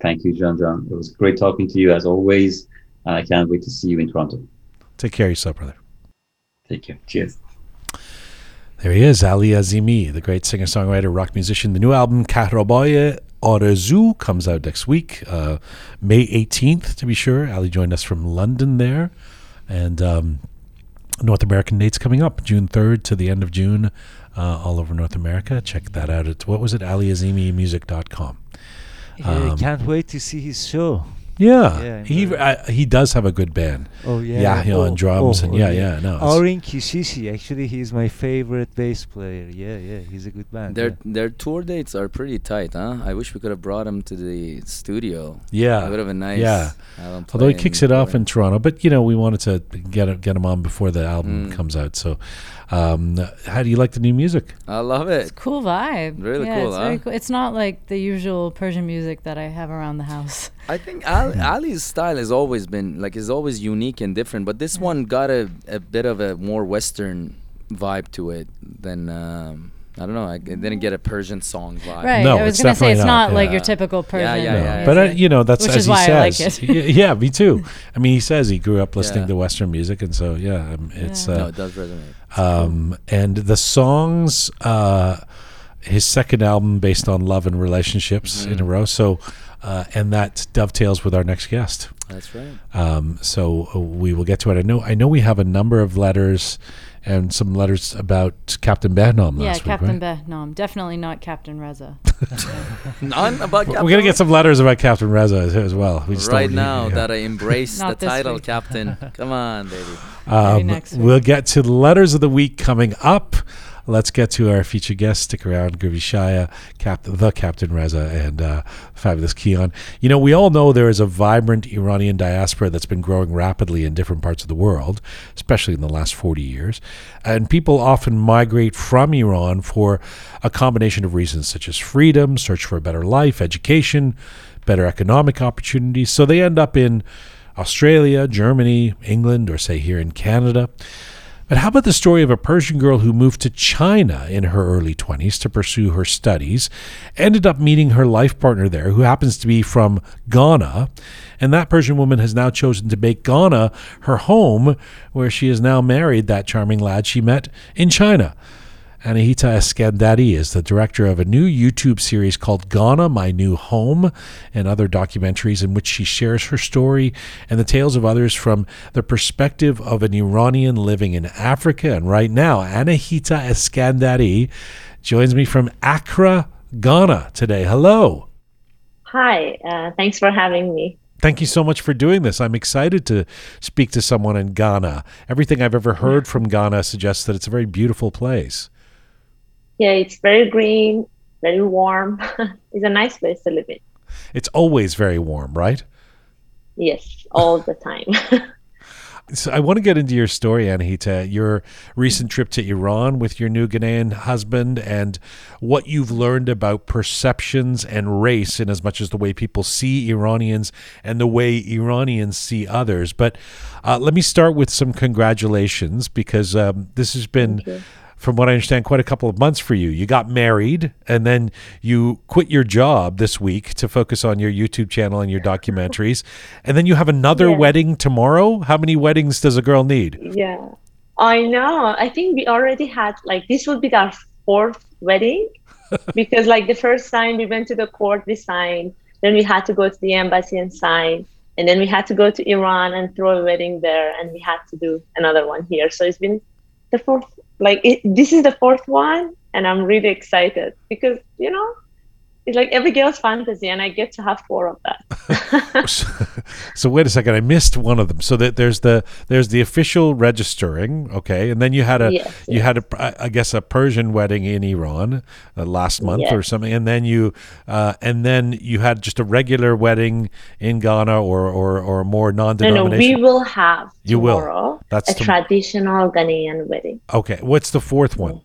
Thank you, John John. It was great talking to you as always, and I can't wait to see you in Toronto.
Take care of yourself, brother.
Take care. Cheers.
There he is, Ali Azimi, the great singer songwriter, rock musician. The new album, Kahrobaya Arzu, comes out next week, uh, May 18th, to be sure. Ali joined us from London there. And um, North American dates coming up, June 3rd to the end of June, uh, all over North America. Check that out at, what was it, aliazimimusic.com. Um,
can't wait to see his show.
Yeah,
Yeah,
he uh, he does have a good band.
Oh yeah,
Yahya
oh,
on drums
oh,
and
oh,
yeah, yeah, no. it's-
Arin Keshishi, actually, he's my favorite bass player. Yeah, yeah, he's a good band.
Their
yeah.
their tour dates are pretty tight, huh? I wish we could have brought him to the studio.
Yeah,
It would have been nice.
yeah.
have
Although he kicks it off in Toronto, but you know we wanted to get it- get him on before the album
Mm.
comes out. So, um, how do you like the new music?
I love it.
It's
it.
cool vibe.
Really
yeah,
cool,
It's very cool. It's not like the usual Persian music that I have around the house. [LAUGHS]
I think Ali, Ali's style has always been like is always unique and different, but this one got a, a bit of a more Western vibe to it than um, I don't know. I, didn't get a Persian song vibe.
Right.
No,
I was
it's
gonna say it's
not,
not, like
yeah.
your typical
Yeah,
Persian.
yeah,
No,
yeah,
but uh, you know that's
Which
as
is
he
why I like
says.
it.
Yeah, me too. I mean, he says he grew up listening
Yeah.
to Western music, and so yeah, um, it's
Yeah.
No,
uh,
it does resonate.
um, and the songs. Uh, his second album based on love and relationships in a
Mhm.
row. So, uh, and that dovetails with our next guest.
That's right.
Um, so uh, we will get to it. I know. I know we have a number of letters and some letters about Captain Behnam
yeah,
last week.
Captain
right?
Behnam. Definitely not Captain Reza. [LAUGHS]
None about Captain We're
gonna get some letters about Captain Reza as, as well. We just
right
don't-
now
yeah.
that I embrace [LAUGHS] the title,
week.
Captain. [LAUGHS] Come on, baby.
Um,
next week.
we'll get to the letters of the week coming up. Let's get to our featured guest. Stick around, Gurvi Shaya, Cap- the Captain Reza, and uh, fabulous Keon. You know, we all know there is a vibrant Iranian diaspora that's been growing rapidly in different parts of the world, especially in the last 40 years. And people often migrate from Iran for a combination of reasons, such as freedom, search for a better life, education, better economic opportunities. So they end up in Australia, Germany, England, or say here in Canada. But how about the story of a Persian girl who moved to China in her early 20s to pursue her studies, ended up meeting her life partner there, who happens to be from Ghana, and that Persian woman has now chosen to make Ghana her home, where she is now married that charming lad she met in China. Anahita Eskandari is the director of a new YouTube series called Ghana, My New Home, and other documentaries in which she shares her story and the tales of others from the perspective of an Iranian living in Africa. And right now, Anahita Eskandari joins me from Accra, Ghana today. Hello.
Hi, uh, thanks for having me.
Thank you so much for doing this. I'm excited to speak to someone in Ghana. Everything I've ever heard from Ghana suggests that it's a very beautiful place.
Yeah, it's very green, very warm. [LAUGHS] it's a nice place to live in.
It's always very warm, right?
Yes, all the time. [LAUGHS]
So I want to get into your story, Anahita, your recent trip to Iran with your new Ghanaian husband and what you've learned about perceptions and race in as much as the way people see Iranians and the way Iranians see others. But uh, let me start with some congratulations because um, this has been. From what I understand, quite a couple of months for you. You got married and then you quit your job this week to focus on your YouTube channel and your documentaries. And then you have another
Yeah.
wedding tomorrow. How many weddings does a girl need?
yeah, I know. I think we already had like this would be our fourth wedding [LAUGHS] because like the first time we went to the court, we signed. Then we had to go to the embassy and sign. And then we had to go to Iran and throw a wedding there, and we had to do another one here. So it's been the fourth, like it, this is the fourth one, and I'm really excited because you know, it's like every girl's fantasy, and I get to have four of that. [LAUGHS]
so wait a second, I missed one of them. So that there's the there's the official registering, okay, and then you had a
Yes,
you had a I guess a Persian wedding in Iran uh, last month or something, and then you uh, and then you had just a regular wedding in Ghana or or or more
no, no,
non-denominational.
No, no, we will have
You will. That's
a
tom-
traditional Ghanaian wedding.
Okay, what's the fourth one?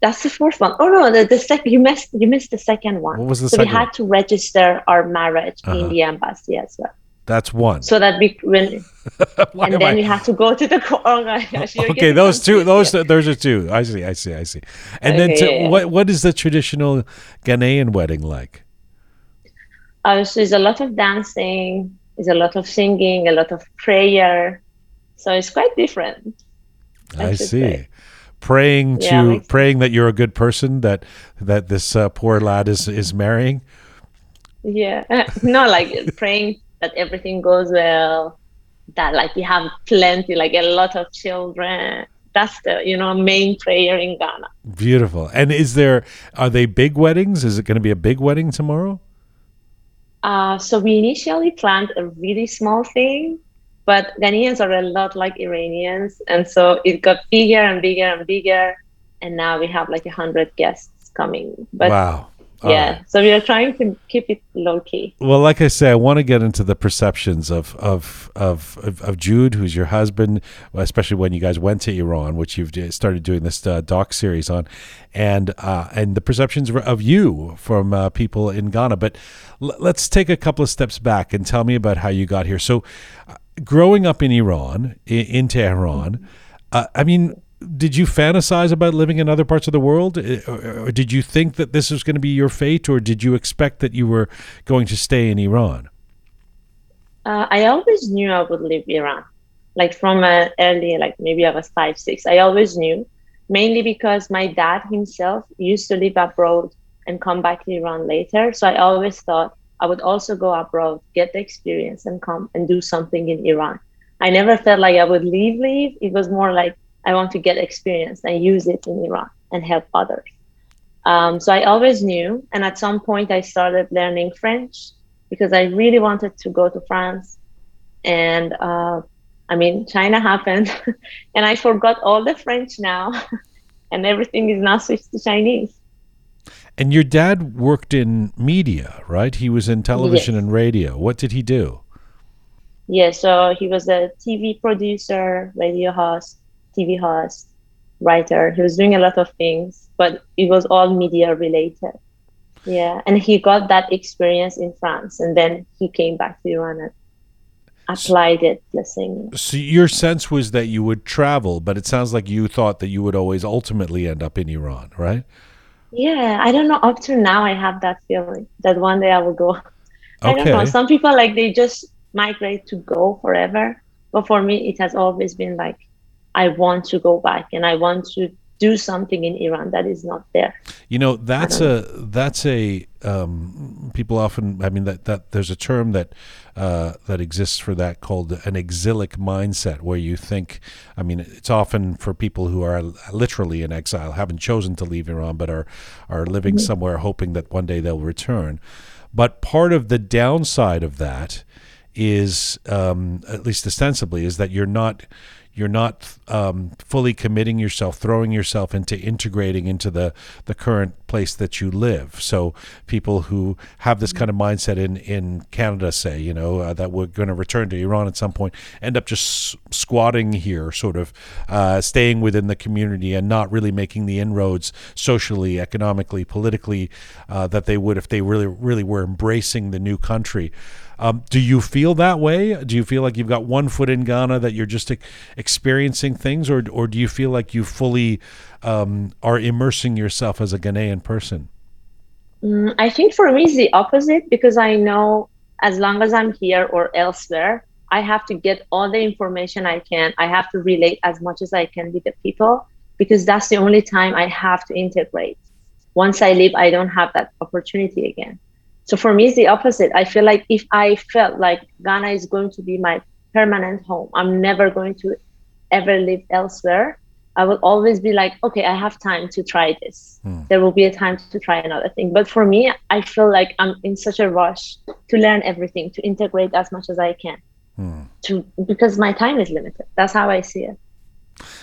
That's the fourth one. Oh no, the, the second you missed you missed the second one.
What was the
so we had to register our marriage
Uh-huh.
in the embassy as well.
That's one.
So that we when [LAUGHS] and then
I-
we had to go to the court. Oh [LAUGHS]
okay, those two, those
here.
those are two. I see, I see, I see. And then, to,
yeah, yeah.
what what is the traditional Ghanaian wedding like?
Uh, so there's a lot of dancing, there's a lot of singing, a lot of prayer. So it's quite different. I
I see.
say.
Praying to
Yeah, makes
praying that you're a good person that that this uh, poor lad is is marrying.
Yeah. no, like [LAUGHS] praying that everything goes well, that like we have plenty, like a lot of children. That's the, you know, main prayer in Ghana.
Beautiful. And is there are they big weddings? Is it going to be a big wedding tomorrow?
Uh, so we initially planned a really small thing, but Ghanaians are a lot like Iranians, and so it got bigger and bigger and bigger, and now we have like a hundred guests coming. But
wow. All
yeah,
right.
so we are trying to keep it low key.
Well, like I say, I want to get into the perceptions of of of of, of Jude, who's your husband, especially when you guys went to Iran, which you've started doing this uh, doc series on, and uh, and the perceptions of you from uh, people in Ghana. But l- let's take a couple of steps back and tell me about how you got here. So, uh, growing up in Iran, in, in Tehran, uh, I mean. Did you fantasize about living in other parts of the world, Uh, or, or did you think that this was going to be your fate, or did you expect that you were going to stay in Iran?
Uh, I always knew I would leave Iran, like from uh, early, like maybe I was five, six. I always knew, mainly because my dad himself used to live abroad and come back to Iran later. So I always thought I would also go abroad, get the experience, and come and do something in Iran. I never felt like I would leave, leave. It was more like I want to get experience and use it in Iran and help others. Um, so I always knew, and at some point I started learning French because I really wanted to go to France. And uh, I mean, China happened, [LAUGHS] and I forgot all the French now, [LAUGHS] and everything is now switched to Chinese.
And your dad worked in media, right? He was in television
Yes.
and radio. What did he do?
Yeah, so he was a TV producer, radio host, TV host, writer. He was doing a lot of things, but it was all media related. Yeah, and he got that experience in France, and then he came back to Iran and applied it, let's.
So your sense was that you would travel, but it sounds like you thought that you would always ultimately end up in Iran, right?
Yeah, I don't know. Up to now, I have that feeling that one day I will go. [LAUGHS] I don't know. Some people like they just migrate to go forever, but for me, it has always been like I want to go back and I want to do something in Iran that is not there.
You know, that's a that's a um, people often. I mean, that that there's a term that uh, that exists for that called an exilic mindset, where you think. I mean, it's often for people who are literally in exile, haven't chosen to leave Iran, but are are living somewhere, hoping that one day they'll return. But part of the downside of that is, um, at least ostensibly, is that you're not you're not um, fully committing yourself, throwing yourself into integrating into the the current place that you live. So people who have this kind of mindset in in Canada, say, you know, uh, that we're going to return to Iran at some point, end up just squatting here, sort of uh, staying within the community and not really making the inroads socially, economically, politically uh, that they would if they really really were embracing the new country. Um, do you feel that way? Do you feel like you've got one foot in Ghana that you're just experiencing things, or or do you feel like you fully um, are immersing yourself as a Ghanaian person?
Mm, I think for me, it's the opposite because I know as long as I'm here or elsewhere, I have to get all the information I can. I have to relate as much as I can with the people because that's the only time I have to integrate. Once I leave, I don't have that opportunity again. So for me, it's the opposite. I feel like if I felt like Ghana is going to be my permanent home, I'm never going to ever live elsewhere. I will always be like, okay, I have time to try this. Hmm. There will be a time to try another thing. But for me, I feel like I'm in such a rush to learn everything, to integrate as much as I can. Hmm. To because my time is limited. That's how I see it.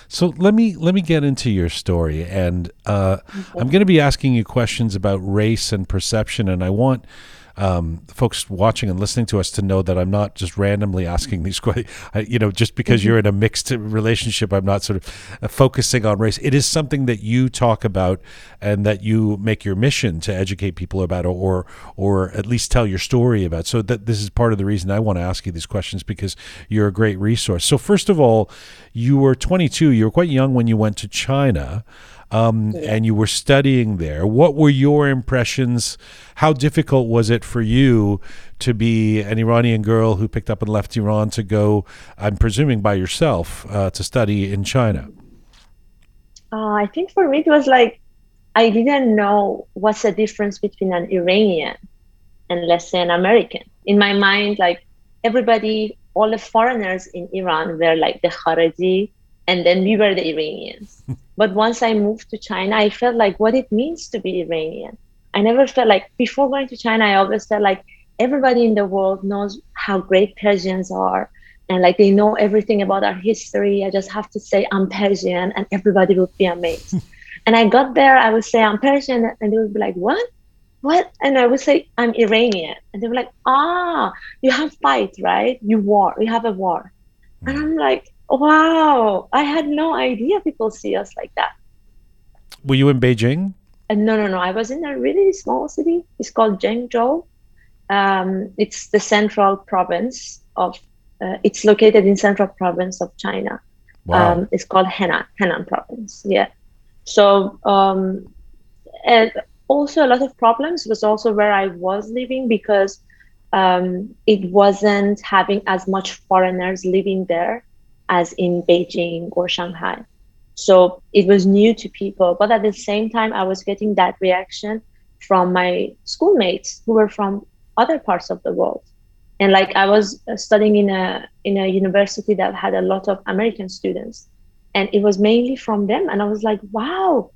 So let me let me get into your story, and uh, I'm going to be asking you questions about race and perception, and I want um, folks watching and listening to us to know that I'm not just randomly asking these [LAUGHS] questions. You know, just because you're in a mixed relationship, I'm not sort of uh, focusing on race. It is something that you talk about and that you make your mission to educate people about, or or at least tell your story about. So that this is part of the reason I want to ask you these questions because you're a great resource. So first of all, you were 22. You were quite young when you went to China um, and you were studying there. What were your impressions? How difficult was it for you to be an Iranian girl who picked up and left Iran to go, I'm presuming by yourself, uh, to study in China?
Uh, I think for me it was like I didn't know what's the difference between an Iranian and let's say an American. In my mind, like everybody, all the foreigners in Iran were like the Khariji, and then we were the Iranians. [LAUGHS] but once I moved to China, I felt like what it means to be Iranian. I never felt like before going to China, I always felt like everybody in the world knows how great Persians are. And like they know everything about our history. I just have to say I'm Persian and everybody would be amazed. [LAUGHS] and I got there, I would say I'm Persian, and they would be like, What? What? And I would say I'm Iranian. And they were like, Ah, you have fight, right? You war, you have a war. And I'm like, Wow, I had no idea people see us like that.
Were you in Beijing?
And no, no, no. I was in a really small city. It's called Zhengzhou. Um, it's the central province of. Uh, it's located in central province of China.
Wow.
Um, it's called Henan, Henan province. Yeah. So um, and also a lot of problems was also where I was living because um, it wasn't having as much foreigners living there as in Beijing or Shanghai. So it was new to people, but at the same time, I was getting that reaction from my schoolmates who were from other parts of the world. And like I was uh, studying in a in a university that had a lot of American students, and it was mainly from them. And I was like, wow,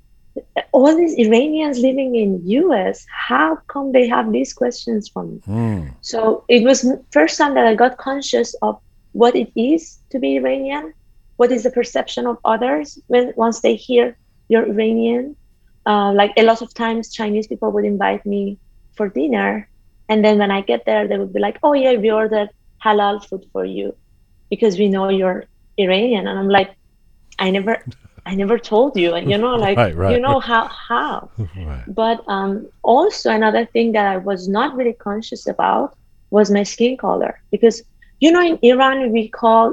all these Iranians living in US, how come they have these questions from me?
Hmm.
So it was first time that I got conscious of what it is to be Iranian, what is the perception of others when once they hear you're Iranian. Uh, like a lot of times, Chinese people would invite me for dinner, and then when I get there, they would be like, "Oh yeah, we ordered halal food for you because we know you're Iranian," and I'm like, "I never." I never told you, and you know, like [LAUGHS]
Right, right,
you know
right.
how how. [LAUGHS] But um, also another thing that I was not really conscious about was my skin color because you know in Iran we call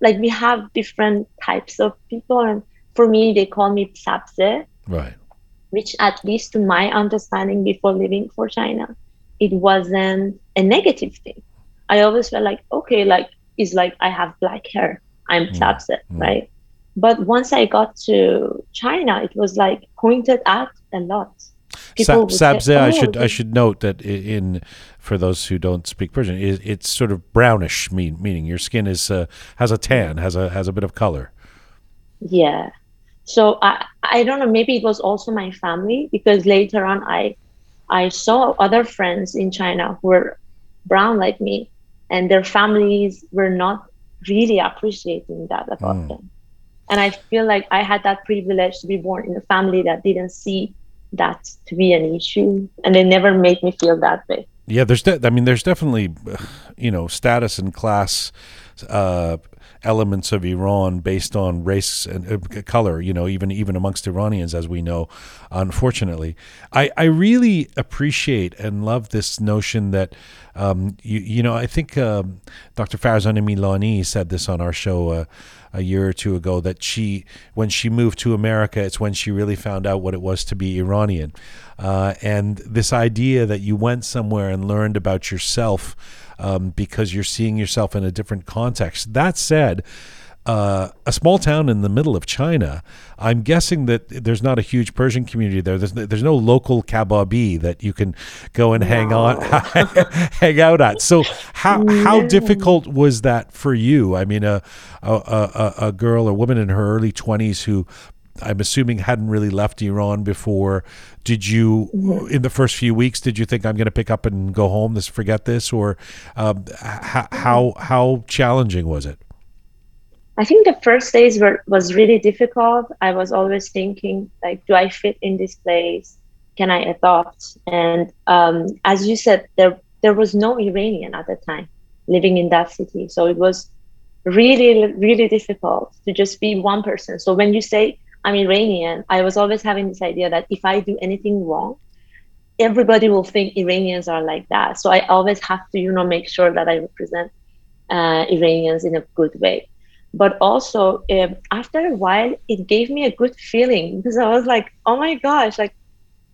like we have different types of people and for me they call me sabze
Right.
which at least to my understanding before leaving for China it wasn't a negative thing. I always felt like okay like it's like I have black hair I'm
Mm,
sabze
mm.
right but once I got to China it was like pointed at a lot.
Sa-
would say,
Sabze, I
"Oh,
should I should note that in for those who don't speak Persian, is it's sort of brownish, mean, meaning your skin is uh, has a tan, has a has a bit of color.
Yeah. So I I don't know, maybe it was also my family because later on I I saw other friends in China who were brown like me and their families were not really appreciating that about
Mm.
them. And I feel like I had that privilege to be born in a family that didn't see that to be an issue and they never made me feel that way.
Yeah, there's de- I mean there's definitely uh, you know status and class uh, elements of Iran based on race and uh, color. You know, even even amongst Iranians, as we know, unfortunately, I I really appreciate and love this notion that um, you you know I think um, Dr. Farzaneh Milani said this on our show. A year or two ago that she when she moved to America it's when she really found out what it was to be Iranian. Uh, and this idea that you went somewhere and learned about yourself um, because you're seeing yourself in a different context that said uh, a small town in the middle of China. I'm guessing that there's not a huge Persian community there. There's there's no local kababi that you can go and hang on [LAUGHS] hang out at. So how how difficult was that for you? I mean, a a, a, a girl, a woman in her early 20s who I'm assuming hadn't really left Iran before. Did you, in the first few weeks, did you think I'm going to pick up and go home? This forget this, or um, h- how how challenging was it?
I think the first days were was really difficult. I was always thinking like, do I fit in this place? Can I adopt? And um, as you said, there there was no Iranian at the time living in that city, so it was really really difficult to just be one person. So when you say I'm Iranian, I was always having this idea that if I do anything wrong, everybody will think Iranians are like that. So I always have to, you know, make sure that I represent uh, Iranians in a good way. But also, um, after a while, it gave me a good feeling because I was like, oh my gosh, like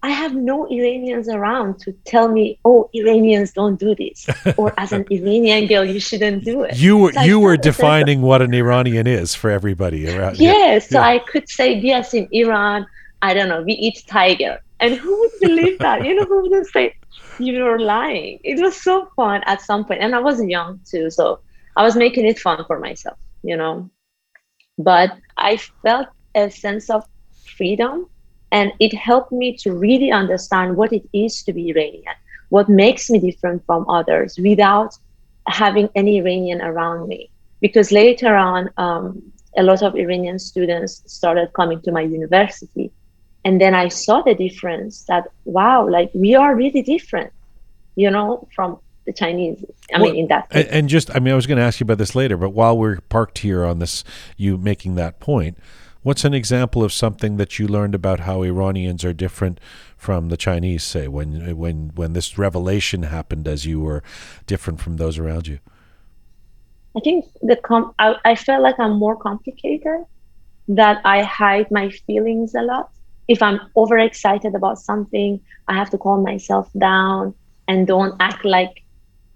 I have no Iranians around to tell me, oh, Iranians don't do this, [LAUGHS] or as an Iranian girl, you shouldn't do it.
You were
So
you were
felt a sense of-
defining what an Iranian is for everybody around.
yeah, so
yeah.
I could say yes in Iran. I don't know. We eat tiger, and who would believe that? You know, who would say you're lying? It was so fun at some point, and I was young too, so I was making it fun for myself. You know, but I felt a sense of freedom, and it helped me to really understand what it is to be Iranian, what makes me different from others, without having any Iranian around me. Because later on, um, a lot of Iranian students started coming to my university. And then I saw the difference that, wow, like we are really different, you know, from the Chinese. I
Well,
mean, in that
And,
case.
and just, I mean, I was going to ask you about this later, but while we're parked here on this, you making that point, what's an example of something that you learned about how Iranians are different from the Chinese? Say when when when this revelation happened, as you were different from those around you.
I think the com- I, I felt like I'm more complicated, that I hide my feelings a lot. If I'm overexcited about something, I have to calm myself down and don't act like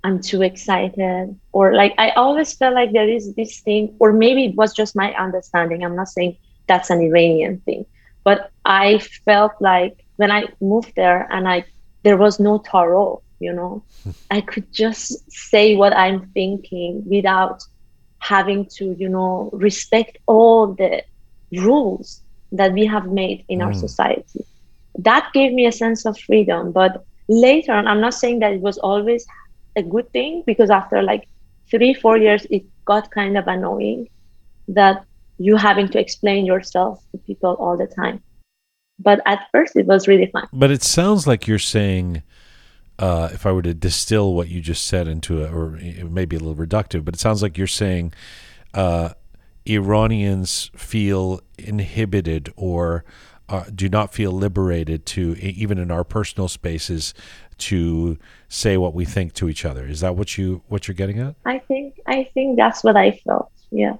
I'm too excited. Or like I always felt like there is this thing, or maybe it was just my understanding. I'm not saying that's an Iranian thing, but I felt like when I moved there and I there was no taarof, you know. [LAUGHS] I could just say what I'm thinking without having to, you know, respect all the rules that we have made in our
Mm.
society. That gave me a sense of freedom. But later on, I'm not saying that it was always a good thing because after like three, four years, it got kind of annoying that you having to explain yourself to people all the time. But at first, it was really fun.
But it sounds like you're saying, uh, if I were to distill what you just said into a, or it may be a little reductive, but it sounds like you're saying uh, Iranians feel inhibited or uh, do not feel liberated to, even in our personal spaces, to say what we think to each other. Is that what you what you're getting at?
I think I think that's what I felt. Yeah.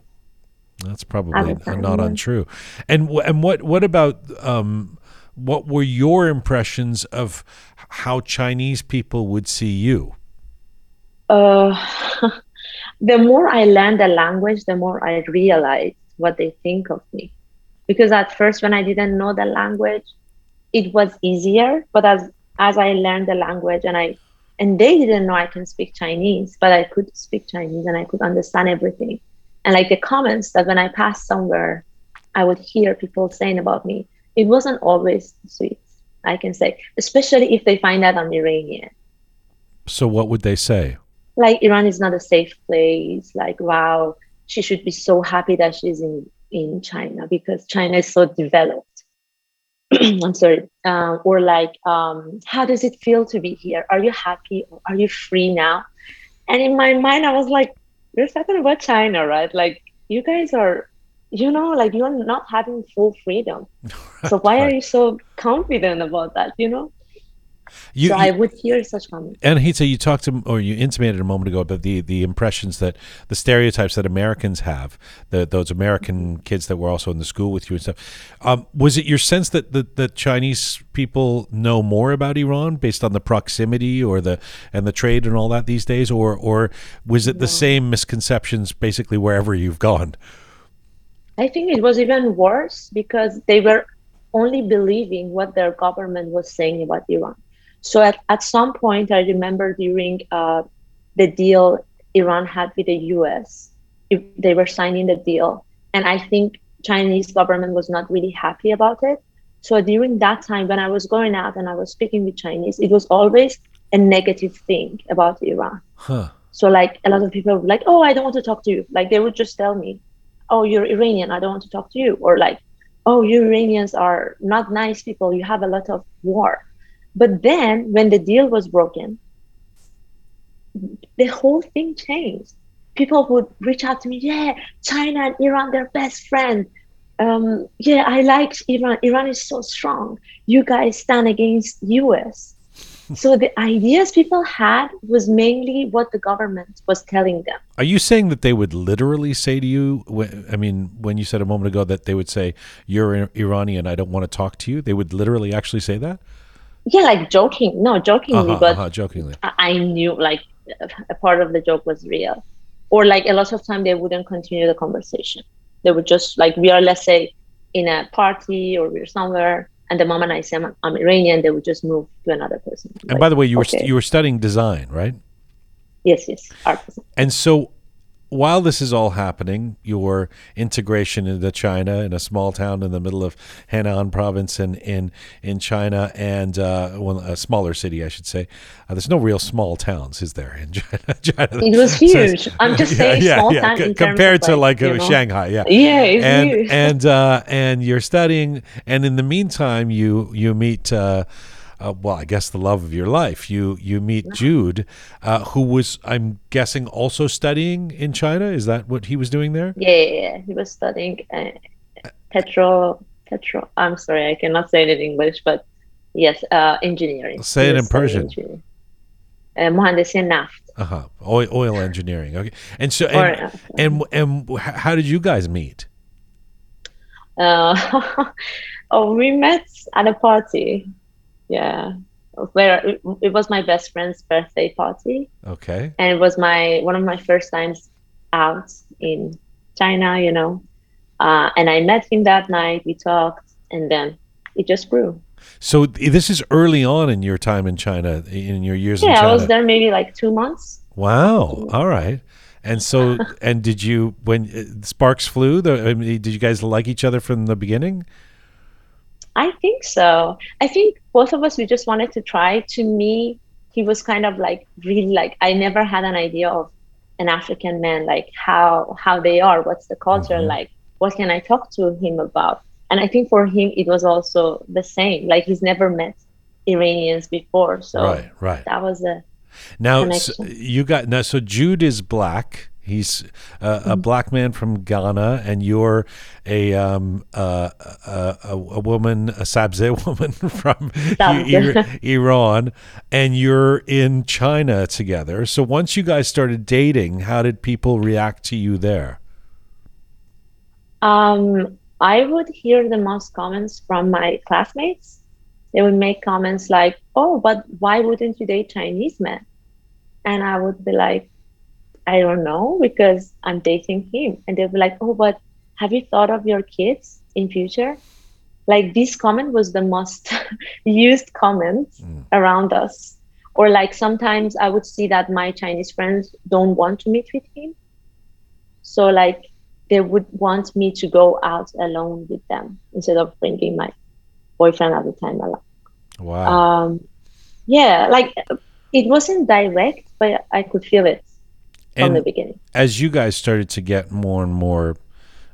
That's probably not untrue. And and what what about um, what were your impressions of how Chinese people would see you?
uh, [LAUGHS] the more I learned the language, the more I realized what they think of me. Because at first, when I didn't know the language, it was easier. But as as I learned the language, and I and they didn't know I can speak Chinese, but I could speak Chinese and I could understand everything. And like the comments that when I passed somewhere, I would hear people saying about me, it wasn't always sweet. I can say, especially if they find out I'm Iranian
So what would they say?
like Iran is not a safe place. Like, wow, she should be so happy that she's in in China because China is so developed. [CLEARS THROAT] I'm sorry. Um, or like, um, how does it feel to be here? Are you happy? Are you free now? And in my mind, I was like, you're talking about China, right? Like, you guys are, you know, like you're not having full freedom. [LAUGHS] So why are you so confident about that? You know?
You,
so
you-
I would hear such comments.
and he Hita, you talked to, or you intimated a moment ago about the, the impressions that the stereotypes that Americans have, the, those American kids that were also in the school with you and stuff. Um, was it your sense that the, the Chinese people know more about Iran based on the proximity or the and the trade and all that these days, or or was it the same misconceptions basically wherever you've gone?
I think it was even worse because they were only believing what their government was saying about Iran. So at, at some point, I remember during uh, the deal Iran had with the US, they were signing the deal. And I think Chinese government was not really happy about it. So during that time, when I was going out and I was speaking with Chinese, it was always a negative thing about Iran.
Huh.
So like a lot of people were like, oh, I don't want to talk to you. Like they would just tell me, oh, you're Iranian. I don't want to talk to you. Or like, oh, you Iranians are not nice people. You have a lot of war. But then when the deal was broken, the whole thing changed. People would reach out to me, yeah, China and Iran, they're best friends. Um, yeah, I like Iran. Iran is so strong. You guys stand against US. so the ideas people had was mainly what the government was telling them.
Are you saying that they would literally say to you? I mean, when you said a moment ago that they would say you're Ir- Iranian, I don't want to talk to you. They would literally actually say that.
Yeah, like joking. No, jokingly,
Uh-huh,
but
uh-huh, jokingly.
I I knew like a part of the joke was real. Or like a lot of time they wouldn't continue the conversation. They would just like we are let's say in a party or we're somewhere and the moment I say I'm, I'm Iranian, they would just move to another person.
And by the way, you were
okay.
st- you were studying design, right?
yes, yes, art.
And so, while this is all happening, your integration into China in a small town in the middle of Henan province in in, in China, and uh, well, a smaller city, I should say. Uh, there's no real small towns, is there? In [LAUGHS] China, China
It was
So-
huge. I'm just saying small town
co-
in terms
compared to
like,
like, uh. Shanghai, yeah.
Yeah, it's
and
huge.
and uh, and you're studying, and in the meantime, you you meet. Uh, uh, well, I guess the love of your life. You you meet yeah. Jude, uh, who was, I'm guessing, also studying in China. Is that what he was doing there?
Yeah, yeah, yeah. he was studying uh, petrol. Petrol. I'm sorry, I cannot say it in English, but yes, uh, engineering.
Say it in Persian.
Uh, Naft.
Uh huh. Oil, oil engineering. Okay. And so, and,
uh,
and, and, and how did you guys meet?
Uh, [LAUGHS] oh, we met at a party. Yeah, where it, it was my best friend's birthday party,
Okay.
and it was my one of my first times out in China. You know, uh, and I met him that night. We talked, and then it just grew.
So this is early on in your time in China, in your years in
Yeah. I was there maybe like two months.
Wow. All right. And so, [LAUGHS] and did you when uh, sparks flew? The, I mean, did you guys like each other from the beginning?
I think so. I think both of us we just wanted to try. To me, he was kind of like really like I never had an idea of an African man like how how they are, what's the culture
Mhm.
like, what can I talk to him about? And I think for him it was also the same. Like he's never met Iranians before, so
right, right.
that was a
Now s
connection.
you got now. So Jude is black. He's uh, a black man from Ghana, and you're a um uh, a, a, a woman, a Sabze [LAUGHS] woman from. Iran, and you're in China together. So once you guys started dating, how did people react to you there?
Um, I would hear the most comments from my classmates. They would make comments like, "Oh, but why wouldn't you date Chinese men?" And I would be like, "I don't know because I'm dating him." And they'd be like, "Oh, but have you thought of your kids in future?" Like this comment was the most [LAUGHS] used comment
Mm.
around us. Or like sometimes I would see that my Chinese friends don't want to meet with him. So like they would want me to go out alone with them instead of bringing my boyfriend at the time along.
Wow.
Um, yeah, like it wasn't direct, but I could feel it from
And-
the beginning.
as you guys started to get more and more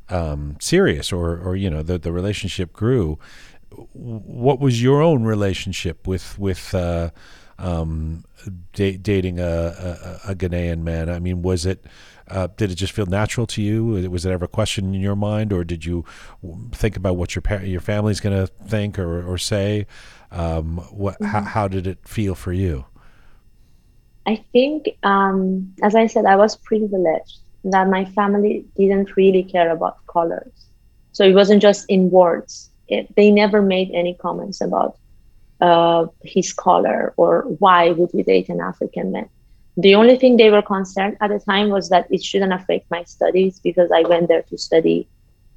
um, serious, or or you know the the relationship grew, what was your own relationship with with uh, um, da- dating a, a, a Ghanaian man? I mean, was it? Uh, did it just feel natural to you? Was it ever a question in your mind, or did you think about what your par- your family's going to think or, or say? Um, what? How, how did it feel for you?
I think, um, as I said, I was privileged that my family didn't really care about colors. So it wasn't just in words. It, they never made any comments about uh, his color or why would we date an African man. The only thing they were concerned at the time was that it shouldn't affect my studies because I went there to study,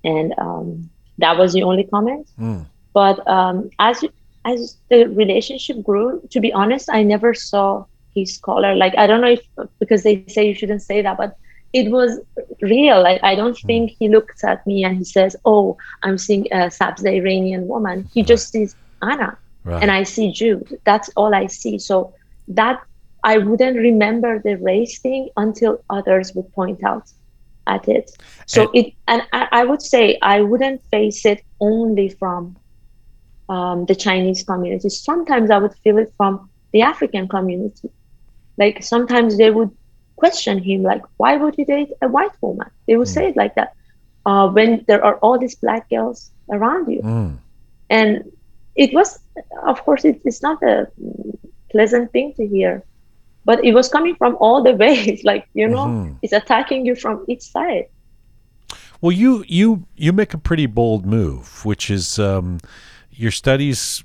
and um, that was the only comment.
Mm.
But um, as as the relationship grew, to be honest, I never saw his color. Like I don't know if because they say you shouldn't say that, but it was real. Like I don't think he looks at me and he says, "Oh, I'm seeing a Sabza Iranian woman." He just sees Anna,
Right.
and I see Jude. That's all I see. So that I wouldn't remember the race thing until others would point out at it. So
And-
it, and I, I would say I wouldn't face it only from um, the Chinese community. Sometimes I would feel it from the African community. Like sometimes they would question him, like, why would you date a white woman? They would say it like that. Uh, when there are all these black girls around you.
Mm.
And it was, of course, it, it's not a pleasant thing to hear, but it was coming from all the [LAUGHS] ways. Like, you know,
Mhm.
it's attacking you from each side.
Well, you you you make a pretty bold move, which is um, your studies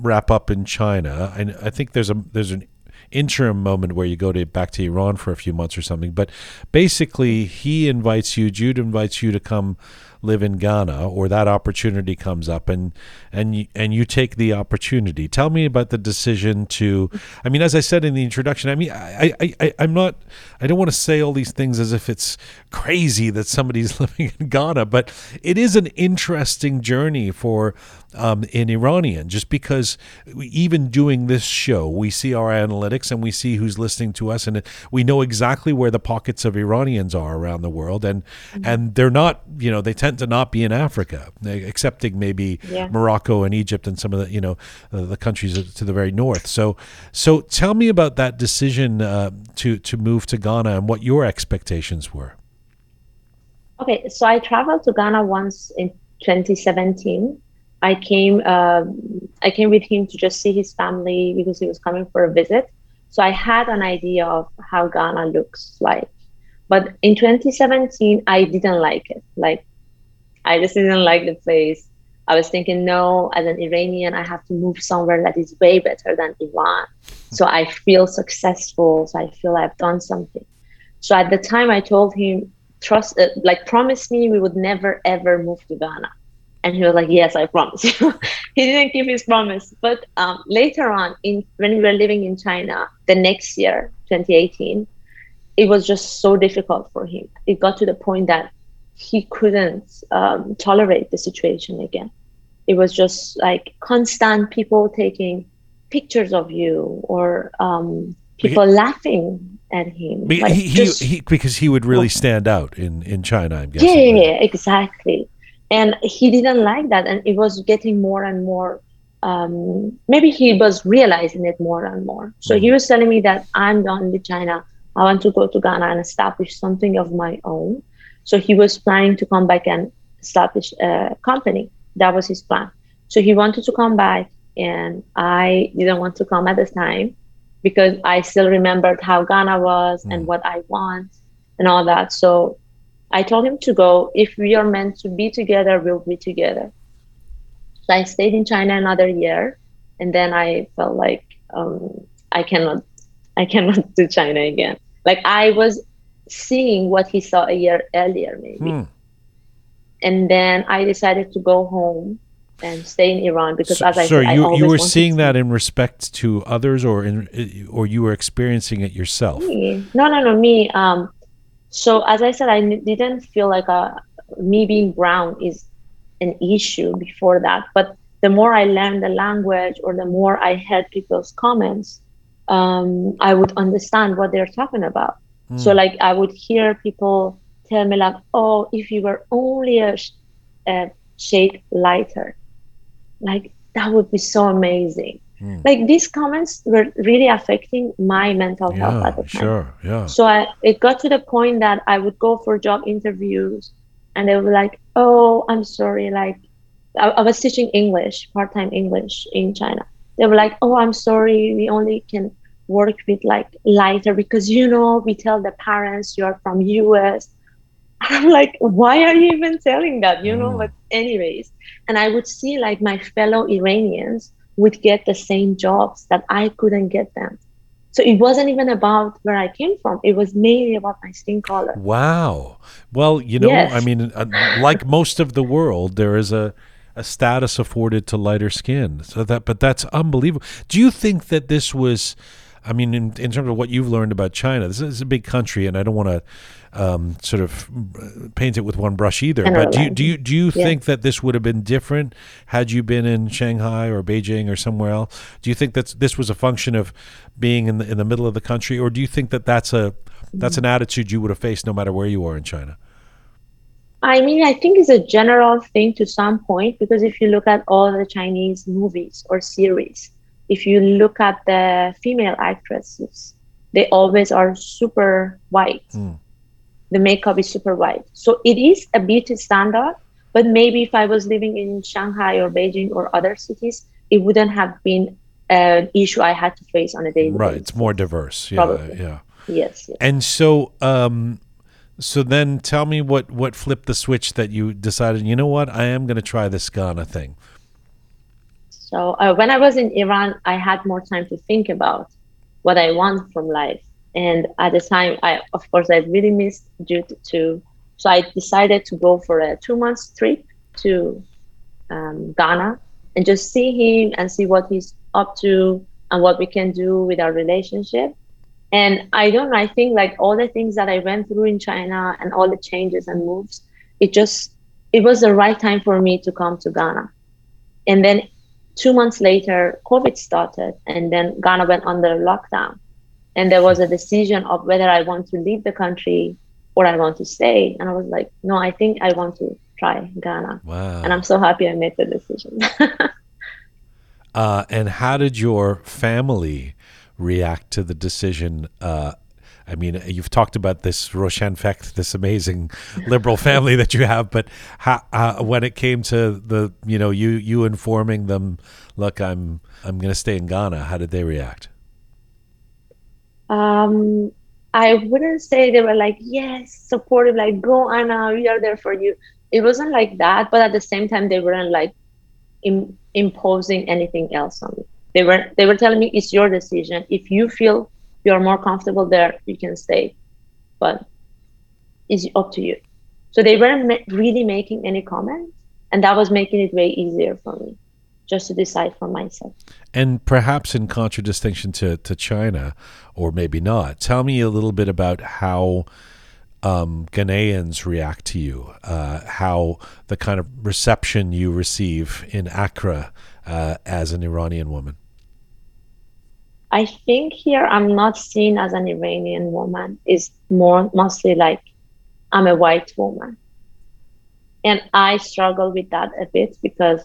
wrap up in China, and I think there's a there's an interim moment where you go to back to Iran for a few months or something. But basically, he invites you, Jude invites you to come live in Ghana, or that opportunity comes up, and and you, and you take the opportunity. Tell me about the decision to. I mean, as I said in the introduction, I mean, I I, I I'm not. I don't want to say all these things as if it's crazy that somebody's [LAUGHS] living in Ghana, but it is an interesting journey for um, an Iranian. Just because we, even doing this show, we see our analytics and we see who's listening to us, and we know exactly where the pockets of Iranians are around the world, and and they're not. You know, they tend to not be in Africa, excepting maybe
Yeah.
Morocco and Egypt and some of the you know uh, the countries to the very north. So so tell me about that decision uh, to to move to Ghana and what your expectations were.
Okay, so I traveled to Ghana once in 2017. I came, um, I came with him to just see his family because he was coming for a visit. So I had an idea of how Ghana looks like, but in 2017 I didn't like it. Like, I just didn't like the place. I was thinking, no, as an Iranian, I have to move somewhere that is way better than Iran. So I feel successful. So I feel I've done something. So at the time, I told him, trust, uh, like, promise me we would never ever move to Ghana. And he was like, yes, I promise you. [LAUGHS] he didn't keep his promise. But um, later on, in when we were living in China, the next year, 2018, it was just so difficult for him. It got to the point that he couldn't um, tolerate the situation again. it was just like constant people taking pictures of you or um, people laughing at him. Like,
he, he,
just-
because he would really stand out in, in China, I'm guessing.
yeah, yeah, yeah, exactly. And he didn't like that, and it was getting more and more. Um, maybe he was realizing it more and more. So he was telling me that I'm done with China. I want to go to Ghana and establish something of my own. So he was planning to come back and establish a company. That was his plan. So he wanted to come back, and I didn't want to come at the time because I still remembered how Ghana was and what I want and all that. So I told him to go. If we are meant to be together, we'll be together. So I stayed in China another year, and then I felt like um, I cannot, [LAUGHS] I cannot do China again. Like I was seeing what he saw a year earlier, maybe,
Hmm.
and then I decided to go home and stay in Iran because,
So,
as I
so
said, I
you,
always
you were seeing that in respect to others or in, or you were experiencing it yourself?
Me. No, no, no, me. Um, so as I said, I n- didn't feel like a, me being brown is an issue before that. But the more I learned the language or the more I heard people's comments, um, I would understand what they're talking about. So like I would hear people tell me like, "Oh, if you were only a, sh- a shade lighter, like that would be so amazing." Hmm. Like these comments were really affecting my mental health at the time.
sure. Yeah.
So I, it got to the point that I would go for job interviews and they were like, oh, I'm sorry. Like, I, I was teaching English, part time English in China. They were like, oh, I'm sorry. We only can work with like lighter because, you know, we tell the parents you're from US. [LAUGHS] I'm like, why are you even telling that? You know, hmm. but anyways. And I would see like my fellow Iranians would get the same jobs that I couldn't get them. So it wasn't even about where I came from. It was mainly about my skin color.
Wow. Well, you know,
Yes.
I mean, uh, like most of the world, there is a, a status afforded to lighter skin. So that, but that's unbelievable. Do you think that this was? I mean, in, in terms of what you've learned about China, this is a big country, and I don't want to um, sort of uh, paint it with one brush either. But do you do you do you
Yeah.
think that this would have been different had you been in Shanghai or Beijing or somewhere else? Do you think that this was a function of being in the in the middle of the country, or do you think that that's a that's an attitude you would have faced no matter where you are in China?
I mean, I think it's a general thing to some point because if you look at all the Chinese movies or series, if you look at the female actresses, they always are super white.
Hmm.
The makeup is super white. So it is a beauty standard, but maybe if I was living in Shanghai or Beijing or other cities, it wouldn't have been an issue I had to face on a daily
Right,
basis.
it's more diverse. Yeah,
Probably.
yeah.
Yes, yes.
And so, um, so then tell me what what flipped the switch that you decided. You know what? I am going to try this Ghana thing.
So uh, when I was in Iran, I had more time to think about what I want from life. And at the time, I of course I really missed Jude too. So I decided to go for a two months trip to um, Ghana and just see him and see what he's up to and what we can do with our relationship. And I don't know, I think like all the things that I went through in China and all the changes and moves, it just it was the right time for me to come to Ghana. And then two months later, COVID started, and then Ghana went under lockdown. And there was a decision of whether I want to leave the country or I want to stay. And I was like, no, I think I want to try Ghana.
Wow.
And I'm so happy I made the decision. [LAUGHS]
Uh, and how did your family react to the decision? Uh, I mean, you've talked about this roshanfekr, this amazing liberal family that you have, but how, uh, when it came to the, you know, you you informing them, look, I'm I'm going to stay in Ghana. How did they react?
Um, I wouldn't say they were like, yes, supportive, like, go Anna, we are there for you. It wasn't like that, but at the same time, they weren't like Im- imposing anything else on me. They were they were telling me it's your decision. If you feel you're more comfortable there, you can stay, but it's up to you. So they weren't ma- really making any comments, and that was making it way easier for me, just to decide for myself.
And perhaps in contradistinction to, to China, or maybe not, tell me a little bit about how um, Ghanaians react to you, uh, how the kind of reception you receive in Accra uh, as an Iranian woman.
I think here I'm not seen as an Iranian woman. It's more mostly like I'm a white woman. And I struggle with that a bit because,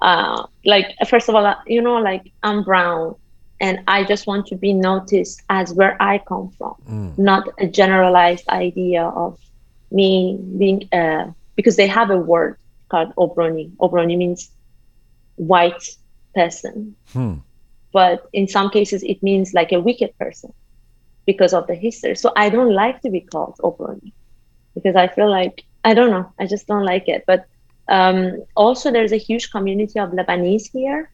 uh, like, first of all, you know, like I'm brown and I just want to be noticed as where I come from,
Mm.
not a generalized idea of me being, uh, because they have a word called Obroni. Obroni means white person
Hmm.
but in some cases it means like a wicked person because of the history. So I don't like to be called Obroni because I feel like I don't know, I just don't like it. But um, also there's a huge community of Lebanese here,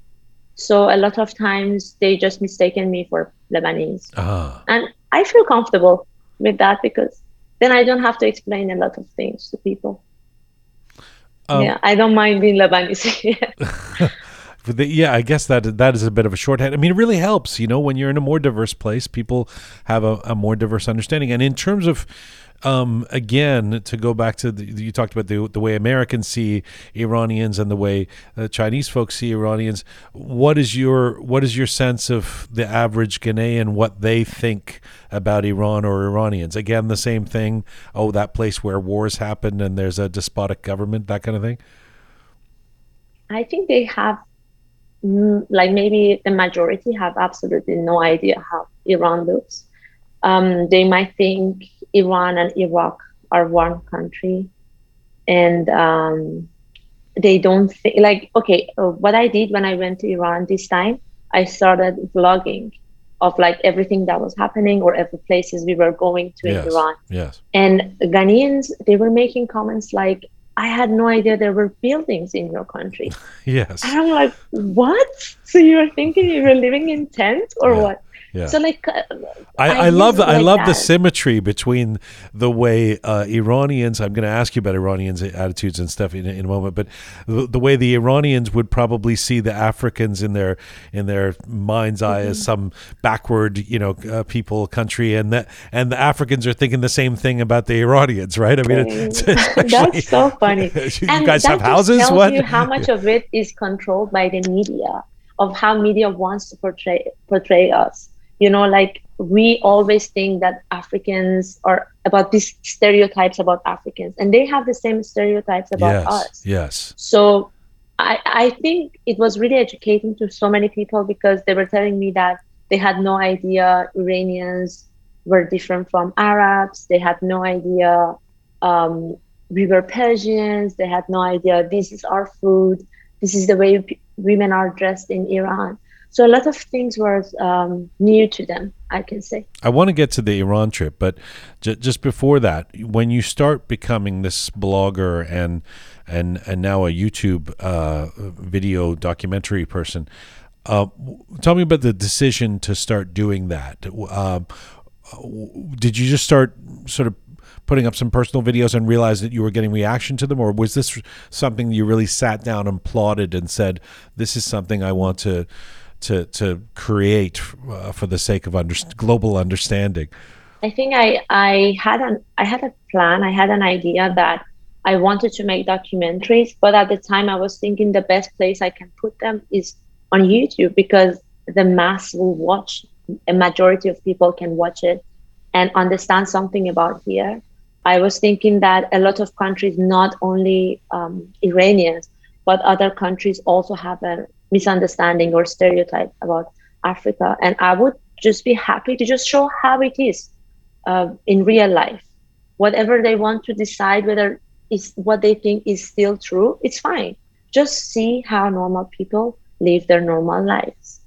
so a lot of times they just mistaken me for Lebanese,
Ah.
and I feel comfortable with that because then I don't have to explain a lot of things to people.
Um,
yeah, I don't mind being Lebanese. [LAUGHS] [LAUGHS]
The, yeah, I guess that that is a bit of a shorthand. I mean, it really helps, you know, when you're in a more diverse place, people have a, a more diverse understanding. And in terms of, um, again, to go back to the, you talked about the the way Americans see Iranians and the way uh, Chinese folks see Iranians. What is your what is your sense of the average Ghanaian? What they think about Iran or Iranians? Again, the same thing. Oh, that place where wars happen and there's a despotic government, that kind of thing.
I think they have, mm, like maybe the majority have absolutely no idea how Iran looks. Um, they might think Iran and Iraq are one country, and um, they don't think like okay. Uh, what I did when I went to Iran this time, I started vlogging of like everything that was happening or every places we were going to
yes.
in Iran.
Yes.
And Ghanaians, they were making comments like, I had no idea there were buildings in your country. [LAUGHS]
Yes.
And I'm like, what? So you were thinking you were living in tents or
Yeah.
what?
Yeah.
So like, uh,
I, I,
I
love
use it
I
like
love the symmetry between the way uh, Iranians. I'm going to ask you about Iranians' attitudes and stuff in, in a moment, but the, the way the Iranians would probably see the Africans in their in their mind's eye as
Mm-hmm.
some backward, you know, uh, people country, and that and the Africans are thinking the same thing about the Iranians, right? I mean, it's, it's [LAUGHS] actually,
that's so funny. [LAUGHS]
you
and
guys have houses?
tells
What?
you how much [LAUGHS] of it is controlled by the media, of how media wants to portray portray us. You know, like we always think that Africans are about these stereotypes about Africans, and they have the same stereotypes about
yes.
us.
Yes.
So I, I think it was really educating to so many people because they were telling me that they had no idea Iranians were different from Arabs. They had no idea um, we were Persians. They had no idea this is our food. This is the way p- women are dressed in Iran. So a lot of things were um, new to them, I can say.
I want to get to the Iran trip, but j- just before that, when you start becoming this blogger and and and now a YouTube uh, video documentary person, uh, tell me about the decision to start doing that. Uh, did you just start sort of putting up some personal videos and realize that you were getting reaction to them, or was this something you really sat down and plotted and said, "This is something I want to"? To, to create uh, for the sake of under, global understanding.
I think I I had an I had a plan. I had an idea that I wanted to make documentaries, but at the time I was thinking the best place I can put them is on YouTube because the mass will watch. A majority of people can watch it and understand something about here. I was thinking that a lot of countries, not only um, Iranians, but other countries also have a misunderstanding or stereotype about Africa, and I would just be happy to just show how it is uh, in real life. Whatever they want to decide whether is what they think is still true, it's fine. Just see how normal people live their normal lives.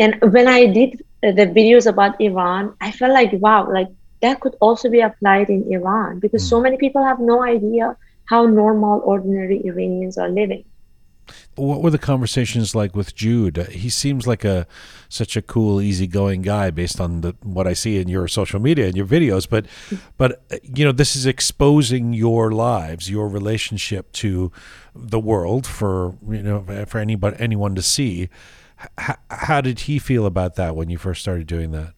And when I did uh, the videos about Iran, I felt like wow, like that could also be applied in Iran because so many people have no idea how normal, ordinary Iranians are living.
What were the conversations like with Jude? He seems like a such a cool, easygoing guy based on the what I see in your social media and your videos. But, but you know, this is exposing your lives, your relationship to the world for you know for anybody anyone to see. H- how did he feel about that when you first started doing that?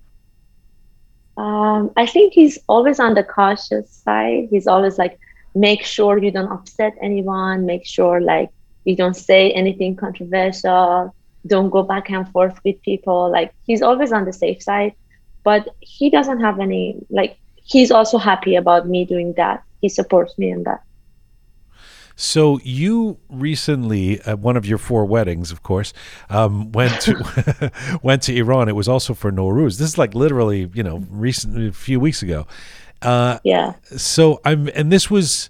Um, I think he's always on the cautious side. He's always like, make sure you don't upset anyone. Make sure like you don't say anything controversial. Don't go back and forth with people. Like he's always on the safe side, but he doesn't have any like. He's also happy about me doing that. He supports me in that.
So you recently, at one of your four weddings, of course, um, [LAUGHS] went to [LAUGHS] went to Iran. It was also for Nowruz. This is like literally, you know, recent a few weeks ago. Uh,
Yeah.
so I'm, and this was,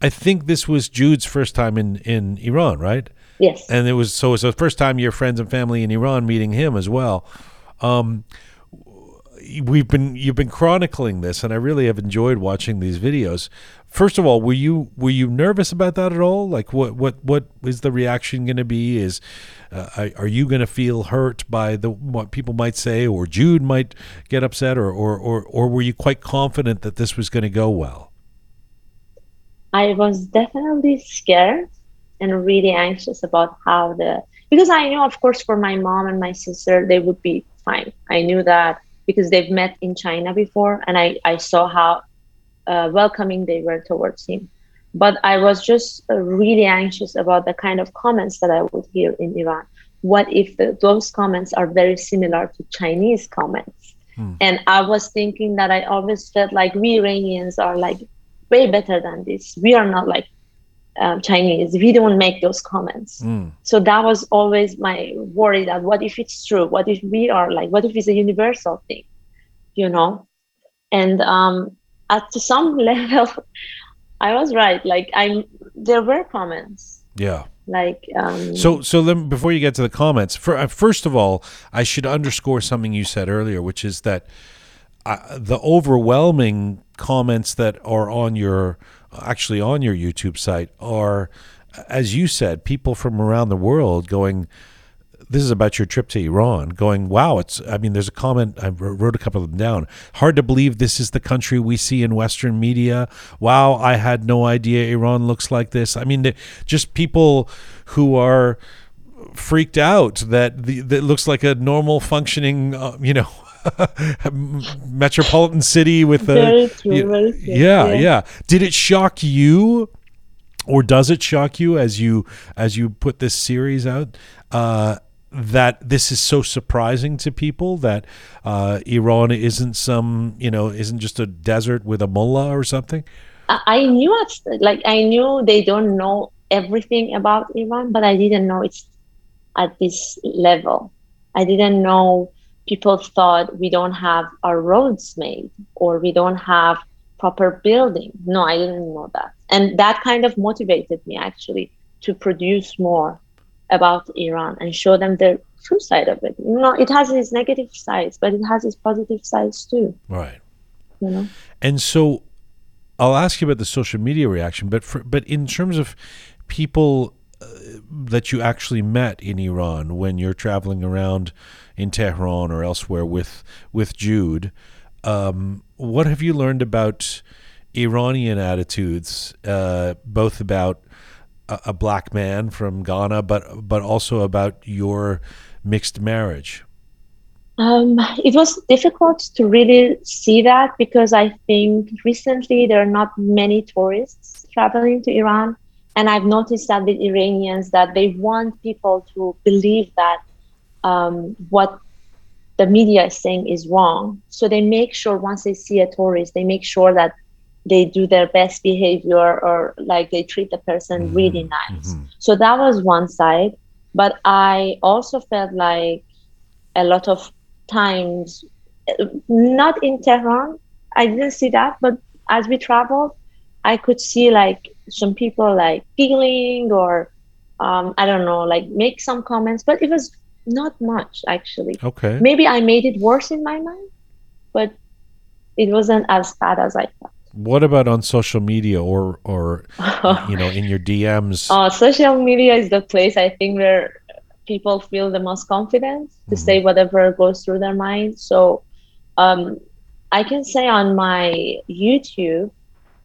I think this was Jude's first time in in Iran, right?
Yes.
And it was so it's the first time your friends and family in Iran meeting him as well. Um, we've been you've been chronicling this, and I really have enjoyed watching these videos. First of all, were you were you nervous about that at all? Like, what what what is the reaction going to be? Is uh, are- are you going to feel hurt by the what people might say, or Jude might get upset, or or or, or were you quite confident that this was going to go well?
I was definitely scared and really anxious about how the because I knew, of course, for my mom and my sister, they would be fine. I knew that because they've met in China before, and I I saw how uh, welcoming they were towards him. But I was just uh, really anxious about the kind of comments that I would hear in Iran. What if the, those comments are very similar to Chinese comments? And I was thinking that I always felt like we Iranians are like way better than this. We are not like um, Chinese. We don't make those comments.
Mm.
So that was always my worry that what if it's true? What if we are like, what if it's a universal thing, you know? And um, at to some [LAUGHS] level, I was right. Like I'm, there were comments
Yeah.
like, um,
So, so then before you get to the comments, for, uh, first of all, I should underscore something you said earlier, which is that uh, the overwhelming comments that are on your, actually on your YouTube site, are, as you said, people from around the world going. This is about your trip to Iran. Going, wow! It's. I mean, there's a comment. I wrote a couple of them down. Hard to believe this is the country we see in Western media. Wow! I had no idea Iran looks like this. I mean, just people who are freaked out that the that looks like a normal functioning, uh, you know, [LAUGHS] metropolitan city with a
true,
y-
very true,
yeah,
yeah.
yeah. Did it shock you, or does it shock you as you as you put this series out? Uh, that this is so surprising to people that uh, Iran isn't some you know isn't just a desert with a mullah or something.
I knew like I knew they don't know everything about Iran, but I didn't know it's at this level. I didn't know people thought we don't have our roads made or we don't have proper building. No, I didn't know that. And that kind of motivated me actually to produce more about Iran and show them the true side of it. You know, it has its negative sides, but it has its positive sides too,
Right.
you know.
And so I'll ask you about the social media reaction, but for, but in terms of people that you actually met in Iran when you're traveling around in Tehran or elsewhere with with Jude, um, what have you learned about Iranian attitudes, uh, both about a, a black man from Ghana, but but also about your mixed marriage?
Um, it was difficult to really see that because I think recently there are not many tourists traveling to Iran. And I've noticed that with Iranians that they want people to believe that um, what the media is saying is wrong. So they make sure once they see a tourist, they make sure that they do their best behavior or like they treat the person really nice. So that was one side. But I also felt like a lot of times, not in Tehran, I didn't see that, but as we traveled, I could see like some people like giggling or um, I don't know, like make some comments, but it was not much actually.
Okay.
Maybe I made it worse in my mind, but it wasn't as bad as I thought.
What about on social media or or [LAUGHS] you know in your DMs?
Uh, social media is the place I think where people feel the most confident to say whatever goes through their mind. So um, I can say on my YouTube,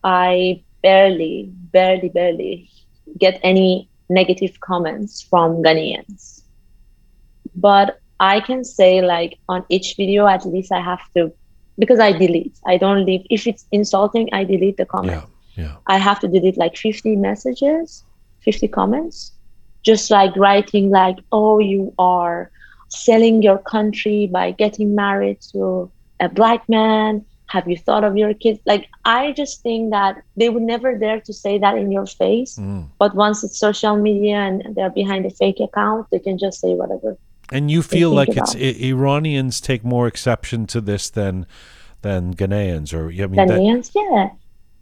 I barely, barely, barely get any negative comments from Ghanaians. But I can say like on each video, at least I have to because I delete. I don't leave. If it's insulting, I delete the comment.
Yeah. Yeah.
I have to delete like 50 messages, 50 comments, just like writing like, oh, you are selling your country by getting married to a black man. Have you thought of your kids? Like, I just think that they would never dare to say that in your face.
Mm.
But once it's social media and they're behind a fake account, they can just say whatever.
And you feel like it's. I- Iranians take more exception to this than than Ghanaians, or I mean, that,
Ghanaians, yeah.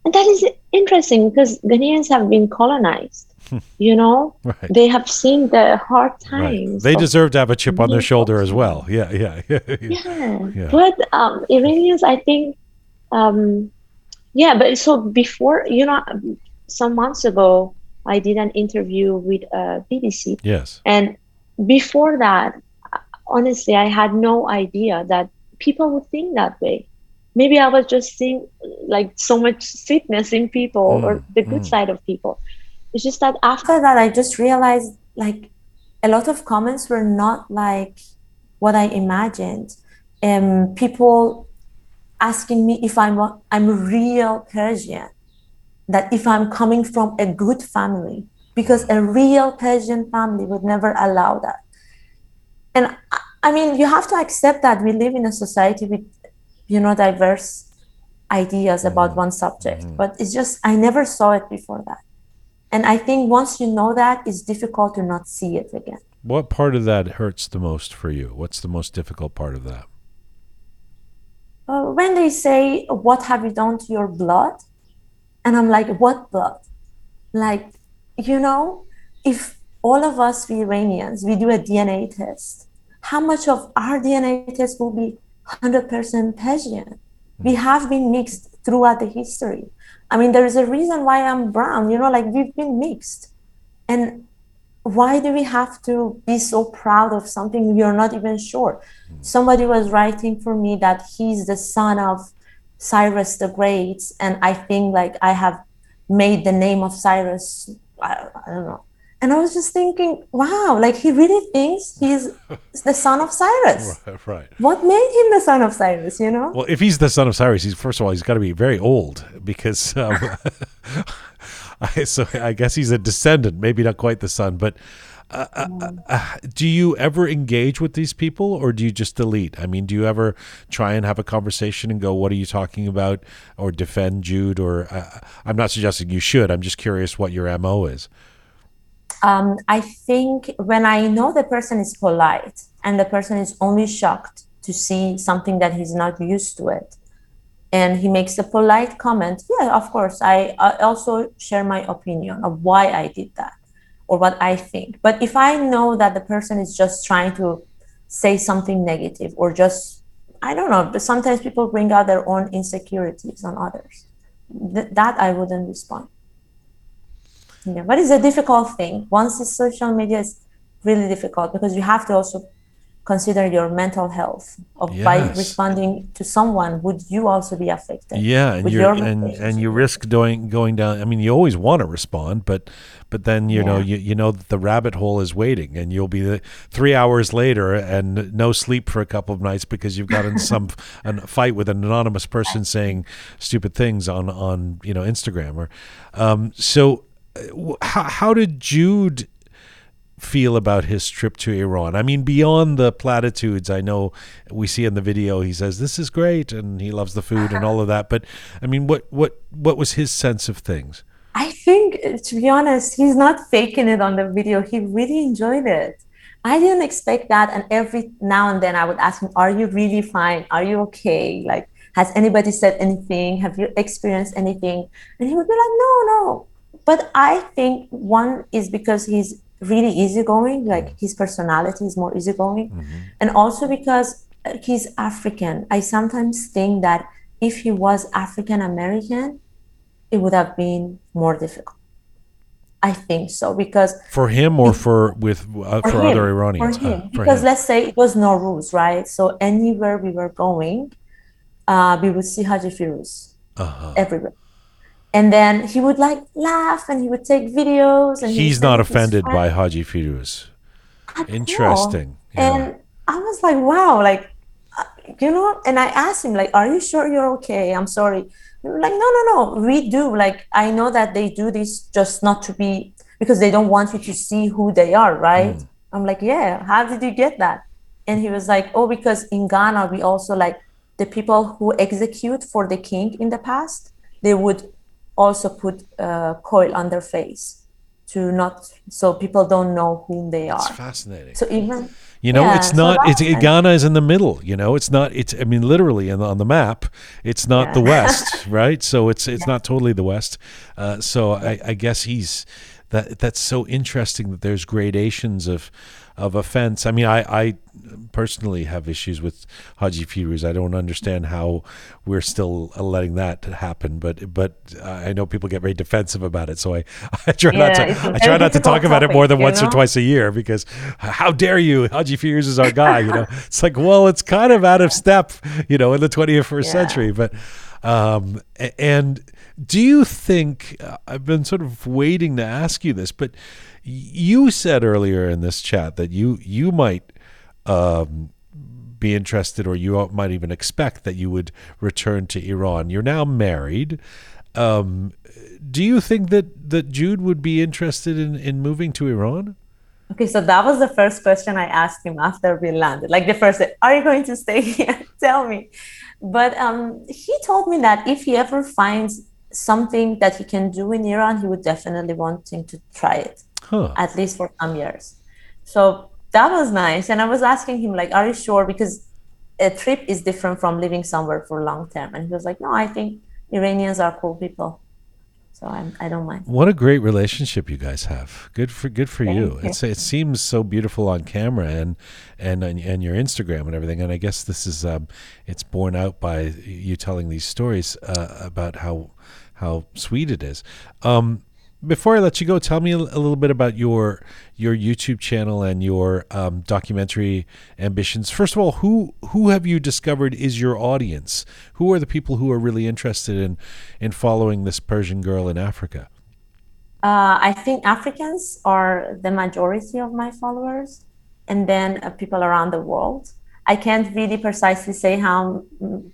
And that is interesting because Ghanaians have been colonized. [LAUGHS] you know,
right,
they have seen the hard
right.
times.
They deserve to have a chip on their shoulder as well. Yeah, yeah, yeah. [LAUGHS] yeah.
yeah.
Yeah.
But um, Iranians, I think, um, yeah. But so before, you know, some months ago, I did an interview with uh, BBC,
Yes.
and before that, honestly, I had no idea that people would think that way. Maybe I was just seeing like so much sweetness in people or
Mm,
the good
mm.
side of people. It's just that after that, I just realized like a lot of comments were not like what I imagined. Um, people asking me if I'm a, I'm a real Persian, that if I'm coming from a good family, because a real Persian family would never allow that. And I, I mean, you have to accept that we live in a society with, you know, diverse ideas about mm-hmm. one subject. Mm-hmm. But it's just I never saw it before that. And I think once you know that, it's difficult to not see it again.
What part of that hurts the most for you? What's the most difficult part of that?
Uh, when they say, What have you done to your blood? And I'm like, What blood? Like, you know, if all of us, we Iranians, we do a DNA test, how much of our DNA test will be 100% Persian? We have been mixed throughout the history. I mean, there is a reason why I'm brown, you know, like we've been mixed. And why do we have to be so proud of something we are not even sure? Somebody was writing for me that he's the son of Cyrus the Great, and I think like I have made the name of Cyrus. I, I don't know. And I was just thinking, wow, like he really thinks he's [LAUGHS] the son of Cyrus.
Right, right.
What made him the son of Cyrus, you know?
Well, if he's the son of Cyrus, he's first of all he's got to be very old because um, [LAUGHS] [LAUGHS] [LAUGHS] I, so I guess he's a descendant, maybe not quite the son. But uh, uh, uh, do you ever engage with these people, or do you just delete? I mean, do you ever try and have a conversation and go, "What are you talking about?" or defend Jude? Or uh, I'm not suggesting you should. I'm just curious what your mo is.
um, I think when I know the person is polite and the person is only shocked to see something that he's not used to it, and he makes a polite comment, yeah, of course, I, I also share my opinion of why I did that or what I think. But if I know that the person is just trying to say something negative or just, I don't know, but sometimes people bring out their own insecurities on others, Th- that I wouldn't respond. Yeah, but it's a difficult thing. Once it's social media is really difficult because you have to also consider your mental health of by responding to someone would you also be affected
Yeah, and you and and you risk going going down. I mean, you always want to respond, but but then you know you you know that the rabbit hole is waiting, and you'll be the, three hours later and no sleep for a couple of nights because you've gotten [LAUGHS] some a fight with an anonymous person saying stupid things on on you know Instagram or um, so. uh, How, how did Jude feel about his trip to Iran? I mean, beyond the platitudes, I know we see in the video he says this is great and he loves the food and all of that. But I mean, what what what was his sense of things?
I think, to be honest, he's not faking it on the video. He really enjoyed it. I didn't expect that. And every now and then I would ask him, Are you really fine? Are you okay? Like, has anybody said anything? Have you experienced anything? And he would be like, No, no. But I think one is because he's really easygoing, like his personality is more easygoing. And also because he's African. I sometimes think that if he was African American, it would have been more difficult. I think so because
For him or for with uh, for,
him,
other Iranians?
For him,
Uh, for
because
him.
let's say it was Nowruz, right? So anywhere we were going, uh, we would see Haji Firuz
Uh-huh.
everywhere, and then he would like laugh and he would take videos. And
He's not
it to his
offended by. Haji Firuz. Interesting. Yeah.
And I was like, wow, like uh, you know, and I asked him, like, are you sure you're okay? I'm sorry. Like, no, no, no, we do. Like, I know that they do this just not to be because they don't want you to see who they are, right? I'm like, yeah, how did you get that? And he was like, oh, because in Ghana, we also like the people who execute for the king in the past, they would also put a coil on their face to not, so people don't know whom they
It's
are.
fascinating.
So even,
You know,
Yeah,
it's not.
that's
It's. Ghana is in the middle. You know, it's not. It's. I mean, literally, on the, on the map, it's not the West, [LAUGHS] right? So it's it's not totally the West. Uh, so I, I guess he's that. That's so interesting that there's gradations of of offense. I mean, I I personally have issues with Haji Firuz. I don't understand how we're still letting that happen. But but I know people get very defensive about it. So I [LAUGHS] I try not to I try not to talk
difficult
about it more than
topic,
once or twice a year because how dare you Haji Firuz is our guy you know [LAUGHS] it's like well it's kind of out of step you know in the 21st
Yeah.
century but um and do you think uh, i've been sort of waiting to ask you this but you said earlier in this chat that you you might um be interested or you might even expect that you would return to Iran. You're now married. Um, do you think that, that Jude would be interested in, in moving to Iran?
okay, so that was the first question I asked him after we landed. Like the first, are you going to stay here? [LAUGHS] Tell me. But um, he told me that if he ever finds something that he can do in Iran, he would definitely wanting to try it.
Huh.
at least for some years. So that was nice. And I was asking him, like, are you sure? Because a trip is different from living somewhere for long term. And he was like, no, I think Iranians are cool people. So I'm, I don't mind.
What a great relationship you guys have. Good for good for you.
Thank you.
It's it seems so beautiful on camera and and and, and your Instagram and everything. And I guess this is um, it's borne out by you telling these stories uh, about how how sweet it is. Um, before I let you go, tell me a, little bit about your your YouTube channel and your um, documentary ambitions. First of all, who who have you discovered is your audience? Who are the people who are really interested in in following this Persian girl in Africa?
Uh, I think Africans are the majority of my followers, and then uh, people around the world. I can't really precisely say how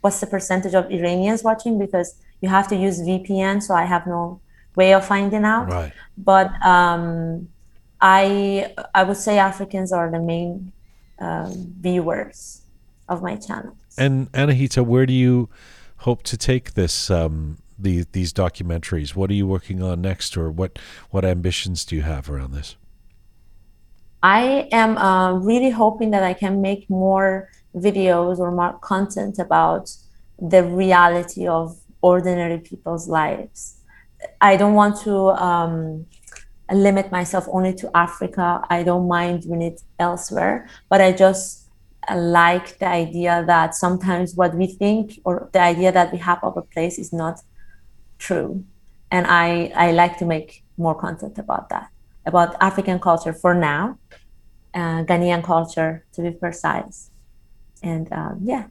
what's the percentage of Iranians watching because you have to use VPN, so I have no way of finding out.
Right.
But um, I I would say Africans are the main um, viewers of my channel.
And Anahita, where do you hope to take this um, the, these documentaries? What are you working on next, or what what ambitions do you have around this?
I am uh, really hoping that I can make more videos or more content about the reality of ordinary people's lives. I don't want to um, limit myself only to Africa. I don't mind doing it elsewhere, but I just like the idea that sometimes what we think or the idea that we have of a place is not true. And I, I like to make more content about that, about African culture for now, uh, Ghanaian culture to be precise. And um, yeah,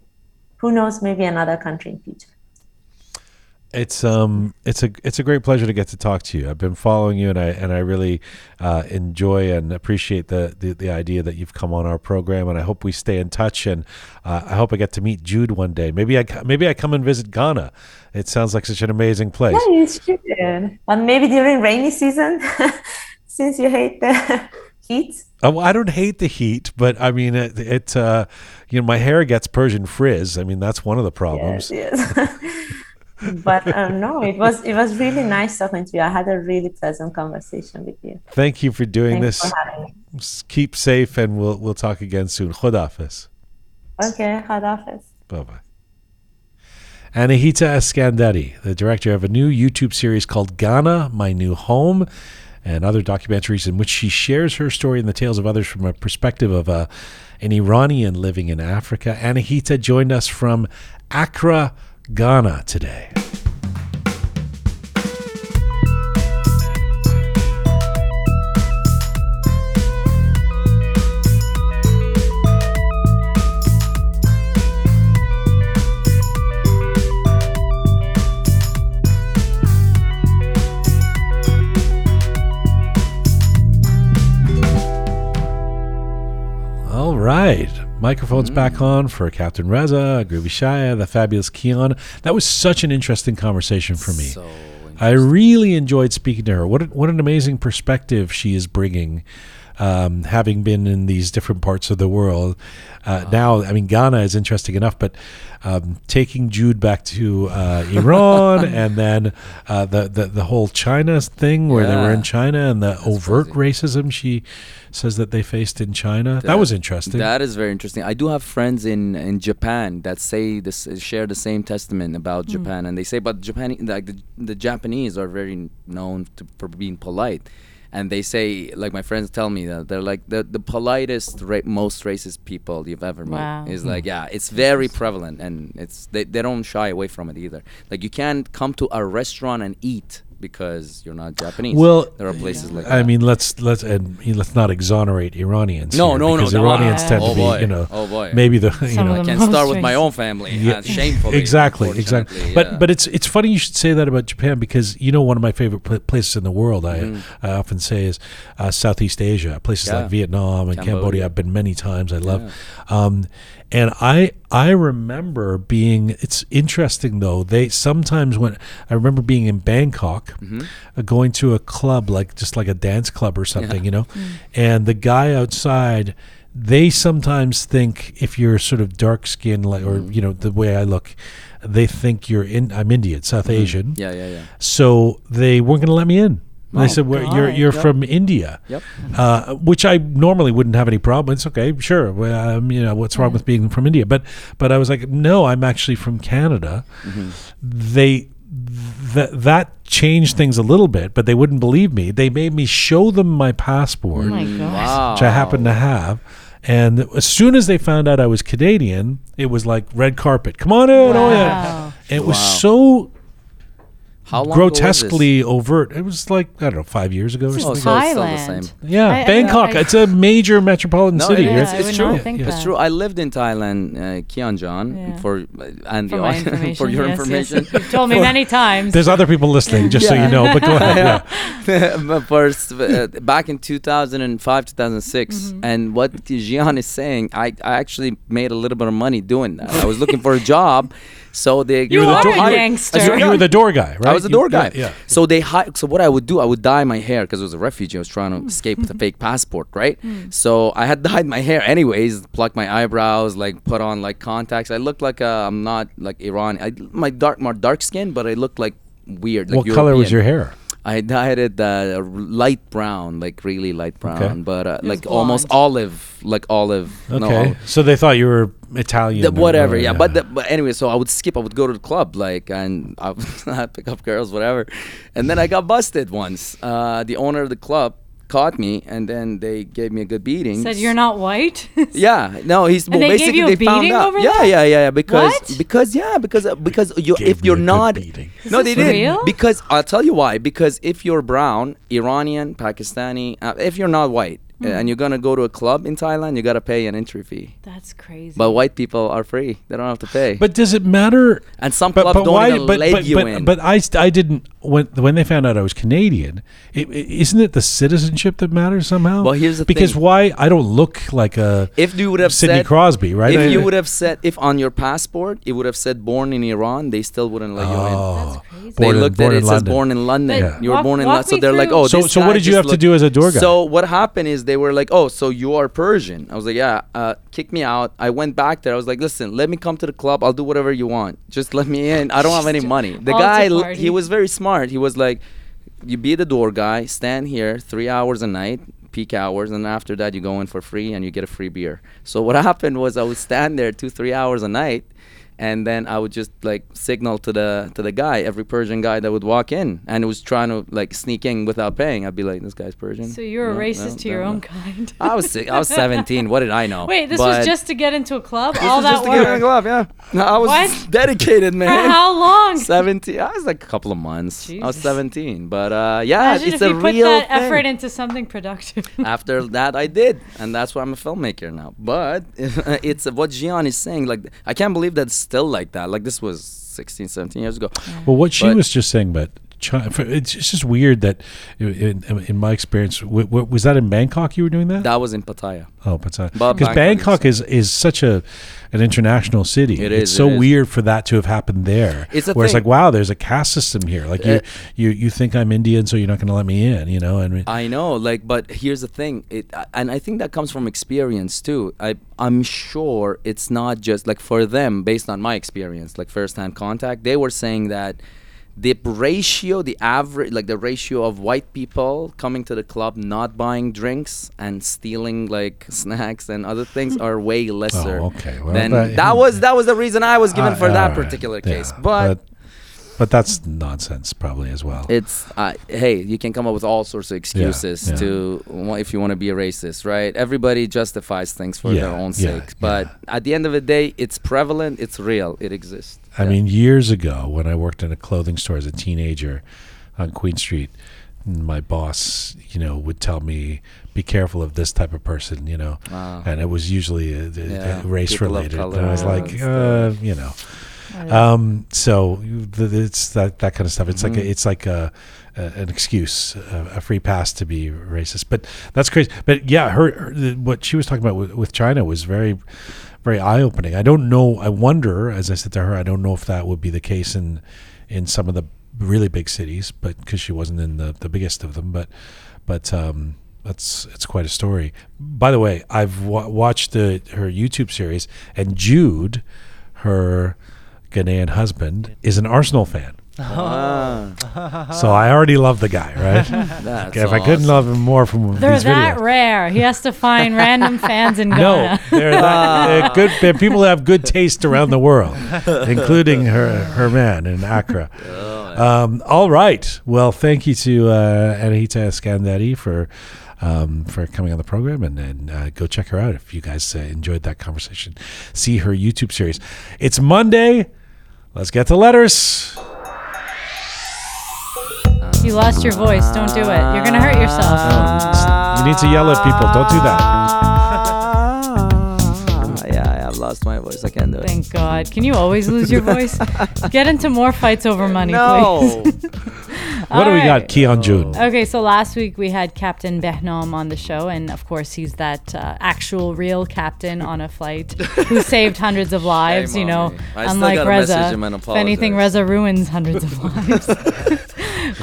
who knows, maybe another country in future.
It's um it's a it's a great pleasure to get to talk to you. I've been following you and I and I really uh, enjoy and appreciate the, the the idea that you've come on our program and I hope we stay in touch and uh, I hope I get to meet Jude one day. Maybe I maybe I come and visit Ghana. It sounds like such an amazing place.
Yeah, you should. But maybe during rainy season, [LAUGHS] since you hate the [LAUGHS] heat.
Oh, well, I don't hate the heat, but I mean it. it uh, you know, my hair gets Persian frizz. I mean that's one of the problems.
Yes, yes. [LAUGHS] but uh, no, it was it was really nice talking to you. I had a really pleasant conversation with you.
Thank you for doing
Thanks
this.
for
Keep safe, and we'll we'll talk again soon. Khodafis.
Okay, Khadafis.
Bye bye. Anahita Eskandari, the director of a new YouTube series called Ghana, My New Home, and other documentaries in which she shares her story and the tales of others from a perspective of a, an Iranian living in Africa. Anahita joined us from Accra, Ghana today. All right. Microphones back mm. on for Captain Reza, Groovy Shaya, the fabulous Keon. That was such an interesting conversation for me.
So
I really enjoyed speaking to her. What an, what an amazing perspective she is bringing, um, having been in these different parts of the world. Uh, now, I mean, Ghana is interesting enough, but um, taking Jude back to uh, Iran [LAUGHS] and then uh, the, the the whole China thing where they were in China and the overt racism she says that they faced in China. That, was interesting.
That is very interesting. I do have friends in in Japan that say this share the same testament about Japan, and they say, but Japan, like the, the Japanese are very known to, for being polite, and they say, like my friends tell me that they're like the the politest, ra- most racist people you've ever met.
Wow.
Is like hmm. yeah, it's very prevalent, and it's they they don't shy away from it either. Like you can't come to a restaurant and eat because you're not Japanese.
Well,
there are places like
I
that.
mean, let's let's and let's not exonerate Iranians.
No,
here,
no, no,
because
no.
Iranians
Ah.
tend
Oh
to be,
boy.
you know,
Oh boy.
maybe the [LAUGHS] you
Some
know,
I can
most
start with my own family.
Yeah.
uh, [LAUGHS] shamefully.
exactly, exactly.
unfortunately,
But but it's it's funny you should say that about Japan because you know one of my favorite pla places in the world I I often say is uh, Southeast Asia, places
Mm. Yeah.
like Vietnam and Cambodia.
Cambodia.
I've been many times. I love, um, and I I remember being. It's interesting though. They sometimes when I remember being in Bangkok,
Mm-hmm.
uh, going to a club like just like a dance club or something, you know, and the guy outside. They sometimes think if you're sort of dark skinned, like or
Mm-hmm.
you know the way I look, they think you're in. I'm Indian, South Asian.
Mm-hmm. yeah, yeah, yeah.
So they weren't going to let me in. And they
Oh,
said, well, "You're you're
Yep.
from India,"
Yep.
uh, which I normally wouldn't have any problem. It's okay, sure. Well, um, you know, what's wrong with being from India? But but I was like, no, I'm actually from Canada.
Mm-hmm.
They that that changed things a little bit, but they wouldn't believe me. They made me show them my passport,
Oh my.
Wow.
which I happen to have. And as soon as they found out I was Canadian, it was like red carpet. Come on in, oh yeah.
Wow.
It was so
How long ago
grotesquely overt. It was like I don't know, five years ago or
This is
Oh,
something.
so it's still the
Thailand.
same.
Yeah,
I- I-
Bangkok.
I-
it's a major metropolitan
No,
city.
it
right?
is.
I
It's
would
true.
not think
It's true. I lived in Thailand, uh, Kian John,
Yeah.
for uh, and
For
the
my
au- [LAUGHS]
information.
for your
yes,
information.
Yes. [LAUGHS] You've told me many times.
There's other people listening, just so you know. But go ahead. Yeah. [LAUGHS]
But First, uh, back in 2005, 2006,
Mm-hmm.
and what Jian is saying, I, I actually made a little bit of money doing that. I was looking for a job, so they
You
were the
are
door-
a gangster.
So you were the door guy, right?
I was a
You-
door guy.
Yeah. yeah.
So they hi- So what I would do, I would dye my hair because I was a refugee. I was trying to escape with a [LAUGHS] fake passport, right? So I had dyed my hair anyways, plucked my eyebrows, like put on like contacts. I looked like uh, I'm not like Iran. I my dark more dark skin, but I looked like weird. Like
what color was your hair?
I dyed it uh, light brown, like really light brown, but uh,
was
like almost olive, like olive.
Okay.
No, olive.
so they thought you were Italian.
The- whatever,
or-
yeah. But the, but anyway, so I would skip. I would go to the club, like, and I I'd [LAUGHS] pick up girls, whatever. And then I got busted once. Uh, the owner of the club caught me, and then they gave me a good beating.
Said you're not white. [LAUGHS]
Yeah, no, he's well,
they gave
basically
you a
they found
beating
out.
over
yeah,
that?
yeah, yeah, yeah. Because
What?
because yeah, because uh, because you if you're not
beating.
no, they
this didn't
because I'll tell you why. Because if you're brown, Iranian, Pakistani, uh, if you're not white, Uh, and you're gonna go to a club in Thailand, you gotta pay an entry fee.
That's crazy.
But white people are free; they don't have to pay.
But does it matter?
and some
But,
clubs
but
don't
why?
even
But
let
but,
you
but,
in.
but I I didn't when when they found out I was Canadian. It, it, isn't it the citizenship that matters somehow?
Well, here's the
because
thing.
why I don't look like a
if you would have
Sidney
said
Crosby, right?
if
I-
you would have said if on your passport it would have said born in Iran, they still wouldn't let you in.
Oh,
crazy.
They
born
looked
born
at it,
in
it says
London.
born in London.
But
You were
walk-
born in London. So they're like, oh,
So-
this
so what did you have to do as a door guy?
So what happened is they were like, oh, so you are Persian. I was like, yeah. Uh, kick me out. I went back there. I was like, listen, let me come to the club. I'll do whatever you want. Just let me in. I don't have any [LAUGHS] money. The guy, he was very smart. He was like, you be the door guy, stand here three hours a night, peak hours, and after that you go in for free and you get a free beer. So what [LAUGHS] happened was I would stand there two, three hours a night, and then I would just like signal to the to the guy, every Persian guy that would walk in, and was trying to like sneak in without paying. I'd be like, this guy's Persian.
so you're a racist
no,
to your
no,
own kind.
I was si- I was [LAUGHS] 17. What did I know?
Wait, this
But
was just to get into a club?
this
All
was
that
just to get in the
work?
club. Yeah, No, I was
What?
dedicated,
For
man.
how long?
17. I was like a couple of months. I was 17, but uh, yeah,
Imagine
it's
if
a
you put
real
that
thing.
effort into something productive. [LAUGHS]
After that, I did, and that's why I'm a filmmaker now. But [LAUGHS] it's what Jian is saying. Like, I can't believe that still like that. Like, this was 16, 17 years ago.
well, what she
But-
was just saying China. It's just weird that, in, in, my experience, w- w- was that in Bangkok you were doing that?
That was in Pattaya.
oh, Pattaya. Because
Bangkok
is is such a an international city.
It
It's so
it is.
weird for that to have happened there.
It's a
where it's like, wow, there's a caste system here. Like you,
Uh,
you, you think I'm Indian, so you're not going to let me in. You know, and
I know, like, but here's the thing, it, and I think that comes from experience too. I, I'm sure it's not just like for them, based on my experience, like first-hand contact. They were saying that the ratio, the average, like the ratio of white people coming to the club, not buying drinks and stealing like [LAUGHS] snacks and other things, are way lesser.
Oh, okay. Well,
than
that-
that, was that was the reason I was given
Uh,
for that
right.
particular
Yeah,
case, but
but that's nonsense, probably as well.
it's uh, hey you can come up with all sorts of excuses
yeah.
to if you want to be a racist right everybody justifies things for their own
yeah,
sake but at the end of the day it's prevalent it's real it exists
I
Yeah.
mean, years ago when I worked in a clothing store as a teenager on Queen Street, my boss, you know, would tell me, "Be careful of this type of person," you know,
Wow.
and it was usually uh, th-
Yeah,
race
People
related. And I was like, uh, you know, um, so you- th- it's that that kind of stuff. It's like a,
Mhm.
it's like a, a, an excuse, a, a free pass to be racist. But that's crazy. But yeah, her, her the- what she was talking about with, with China was very, very eye opening. I don't know. I wonder, as I said to her, I don't know if that would be the case in in some of the really big cities, but because she wasn't in the the biggest of them, but but. um that's it's quite a story. By the way, I've wa watched the her YouTube series, and Jude, her Ghanaian husband, is an Arsenal fan.
Ah,
So I already love the guy, right? [LAUGHS]
that's
Okay, if I couldn't
awesome.
love him more from
They're
these
that
videos.
rare. He has to find [LAUGHS] random fans in
No, they're, that, they're [LAUGHS] good. They're people who have good taste around the world, including her her man in Accra. Um, all right. Well, thank you to uh, Anahita Skandari for um, for coming on the program, and, and uh, go check her out if you guys uh, enjoyed that conversation. See her YouTube series. It's Monday. Let's get to letters.
You lost your voice. Don't do it. You're gonna hurt yourself.
You need to yell at people. Don't do that.
Yeah I've lost my voice I can't do it
Thank God. Can you always lose your voice? [LAUGHS] Get into more fights over money,
no
please. [LAUGHS]
What do we got,
Alright.
Keon June?
Okay, so last week we had Captain Behnam on the show, and of course he's that uh, actual real captain on a flight who [LAUGHS] saved hundreds of lives.
Shame
you know,
me. I still
unlike
gotta message
Reza.
him and
If anything. Reza ruins hundreds of lives.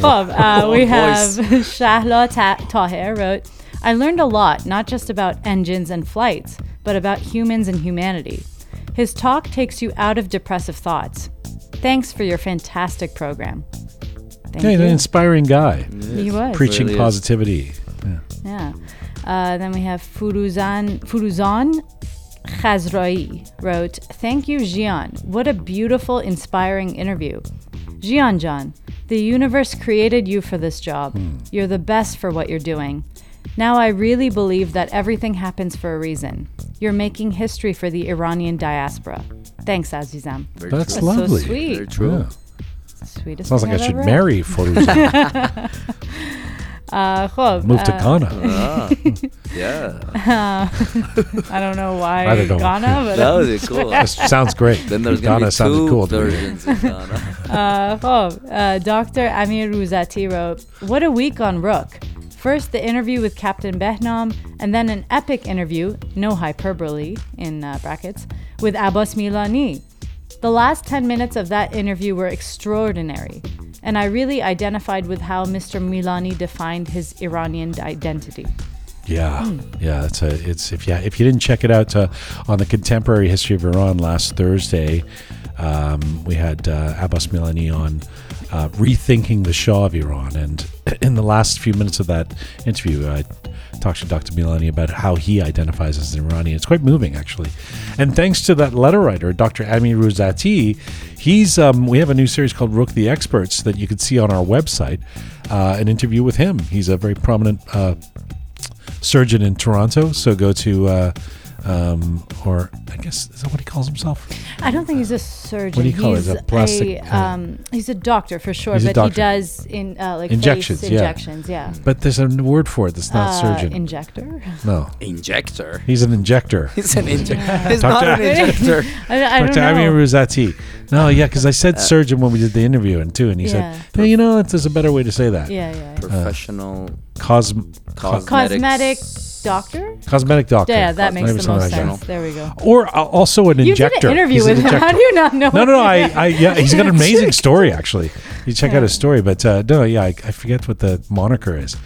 Bob, uh, we have
voice.
Shahla Ta- Tahir wrote, I learned a lot, not just about engines and flights, but about humans and humanity. His talk takes you out of depressive thoughts. Thanks for your fantastic program. Thank
Yeah, he's
you.
an inspiring guy,
He was.
preaching
Really is.
positivity. Yeah.
Yeah. Uh, then we have Furuzan Furuzan Khazrai wrote, "Thank you, Jian. What a beautiful, inspiring interview. Jian John, the universe created you for this job. You're the best for what you're doing. Now I really believe that everything happens for a reason. You're making history for the Iranian diaspora. Thanks, Azizam.
Very
That's
true.
That's so
lovely.
sweet.
Very true.
Yeah.
Sweetest
Sounds like
thing
I
I've
should
ever
marry Foruzan. [LAUGHS]
Uh, خب,
Move to
uh,
Ghana.
Ah, yeah [LAUGHS]
I don't know why
I don't know.
Ghana, but
that was cool [LAUGHS]
That sounds great.
then there's gonna
Ghana
be
sounded
two
cool to me.
versions in Ghana
Uh, oh, uh, Dr. Amir Ruzati wrote, What a week on Roqe. First, the interview with Captain Behnam, and then an epic interview, no hyperbole in uh, brackets, with Abbas Milani. The last 10 minutes of that interview were extraordinary, and I really identified with how Mr. Milani defined his Iranian identity.
Yeah, yeah. It's a. It's if you if you didn't check it out uh, on the contemporary history of Iran last Thursday, um, we had uh, Abbas Milani on uh, rethinking the Shah of Iran, and in the last few minutes of that interview, I talked to Dr. Milani about how he identifies as an Iranian. It's quite moving, actually. And thanks to that letter writer, Dr. Ami Ruzati, he's um, we have a new series called Roqe the Experts that you can see on our website. Uh, an interview with him. He's a very prominent. Uh, surgeon in Toronto. So go to uh, um, or I guess is that what he calls himself?
I don't think he's a surgeon.
What do you call it?
he's
A plastic-
A, um, he's a doctor for sure,
He's a
but
doctor.
he does in uh, like
Injections,
face
yeah.
injections. Yeah.
But there's a word for it that's not
Uh,
surgeon.
Injector.
no,
Injector.
he's an injector. [LAUGHS]
He's an injector. He's not
Dr.
an injector.
I, [LAUGHS] I don't
Dr. Amir
know.
Ruzati. No, yeah, because I said surgeon when we did the interview, and too, and he
Yeah.
said, "Hey, you know, there's a better way to say that.
Yeah, yeah. yeah.
Professional
Cosm-
Cosmetic doctor.
cosmetic doctor.
Yeah, that makes the most
like that.
sense. There we go.
Or uh, also an
You
injector.
did an interview
He's an
with him. How do you not know?
No, no, no. I, [LAUGHS] I, yeah, he's got an amazing story actually. You check out his story, but uh, no, yeah, I, I forget what the moniker is.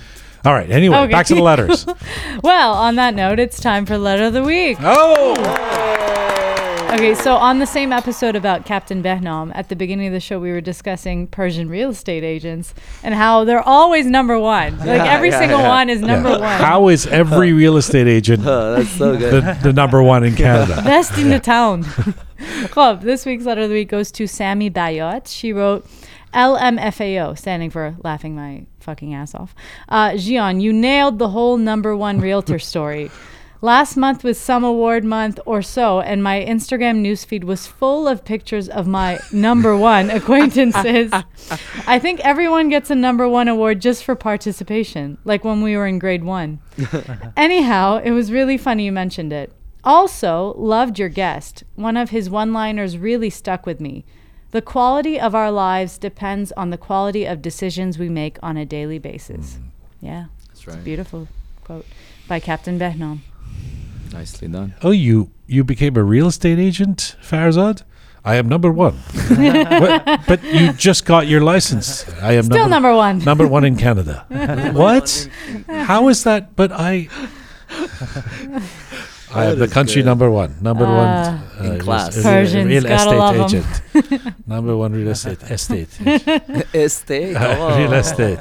All right. Anyway,
Okay.
back to the letters. [LAUGHS]
Well, on that note, it's time for letter of the week.
oh,
Okay, so on the same episode about Captain Behnam, at the beginning of the show, we were discussing Persian real estate agents and how they're always number one. Like every
yeah,
single
yeah.
one is number one.
how is every real estate agent [LAUGHS]
Oh, that's so good.
the, the number one in Canada? [LAUGHS]
Best in the town. [LAUGHS] Khub, this week's letter of the week goes to Sammy Bayot. She wrote LMFAO, standing for laughing my fucking ass off. Uh, Jian, you nailed the whole number one realtor story. Last month was some award month or so, and my Instagram newsfeed was full of pictures of my number one [LAUGHS] acquaintances. I think everyone gets a number one award just for participation, like when we were in grade one. [LAUGHS] Anyhow, it was really funny you mentioned it. Also, loved your guest. One of his one liners really stuck with me. The quality of our lives depends on the quality of decisions we make on a daily basis. Mm. Yeah,
That's right.
beautiful quote by Captain Behnam.
Nicely done.
Oh, you you became a real estate agent, Farzad? I am number one. [LAUGHS] but, but you just got your license. I am
Still number one. [LAUGHS]
number one in Canada. [LAUGHS] what? How is that? But I. I am the country
good.
number one. Number
Ah.
one
In
real-
class.
real-
Persians,
real
gotta
estate
love 'em.
agent. number one real estate estate
Estate.
real estate.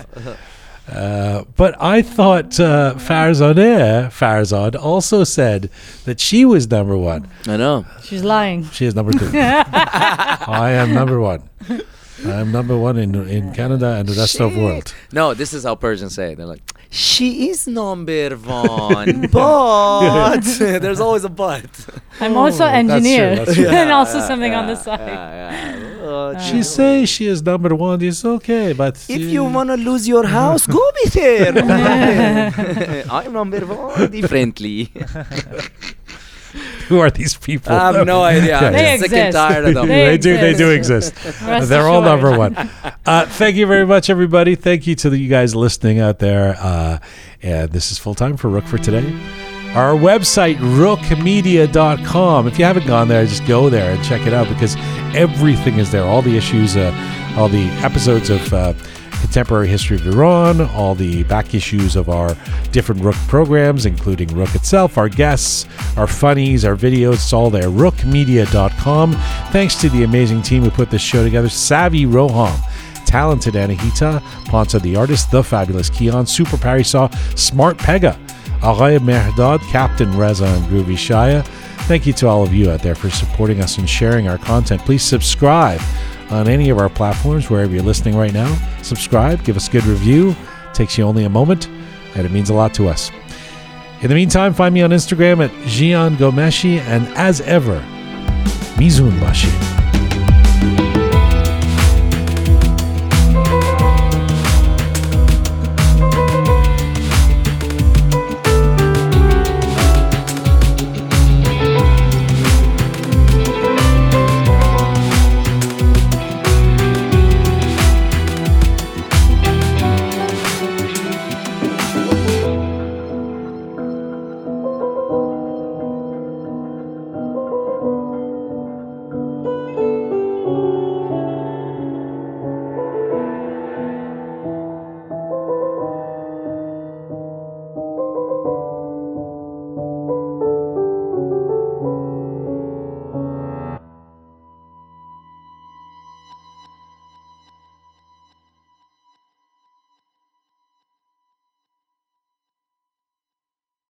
Uh, but I thought uh, Farzadeh, Farzad also said that she was number one.
I know.
She's lying.
She is number two. [LAUGHS] I am number one. I am number one in in Canada and the rest of the world.
No, this is how Persians say. it. They're like, she is number one, [LAUGHS] but [LAUGHS] there's always a but.
I'm also
Oh, that's true,
engineer
that's true. [LAUGHS]
and also
Yeah,
something on the side.
yeah, yeah. Uh,
She says she is number one. It's okay, but
if you wanna lose your house, go with her. I'm number one differently.
Who are these people?
I have no [LAUGHS] idea. I'm
They
just sick and
exist.
tired of them.
They
they do. They do
exist. [LAUGHS]
exist.
Rest
They're all number one. [LAUGHS] Uh, thank you very much, everybody. Thank you to the, you guys listening out there. Uh, and this is full time for Roqe for today. Our website, rookmedia.com. If you haven't gone there, just go there and check it out because everything is there. All the issues, uh, all the episodes of uh, contemporary history of Iran, all the back issues of our different Roqe programs, including Roqe itself, our guests, our funnies, our videos. It's all there. Rookmedia.com. Thanks to the amazing team who put this show together Savvy Roham talented Anahita, Ponta the artist, the fabulous Keon, Super Parisaw, Smart Pega, Araya Mehrdad, Captain Reza, and Groovy Shaya. Thank you to all of you out there for supporting us and sharing our content. Please subscribe on any of our platforms, wherever you're listening right now. Subscribe, give us a good review. takes you only a moment, and it means a lot to us. In the meantime, find me on Instagram at Jian Ghomeshi, and as ever, Mizun Bashi.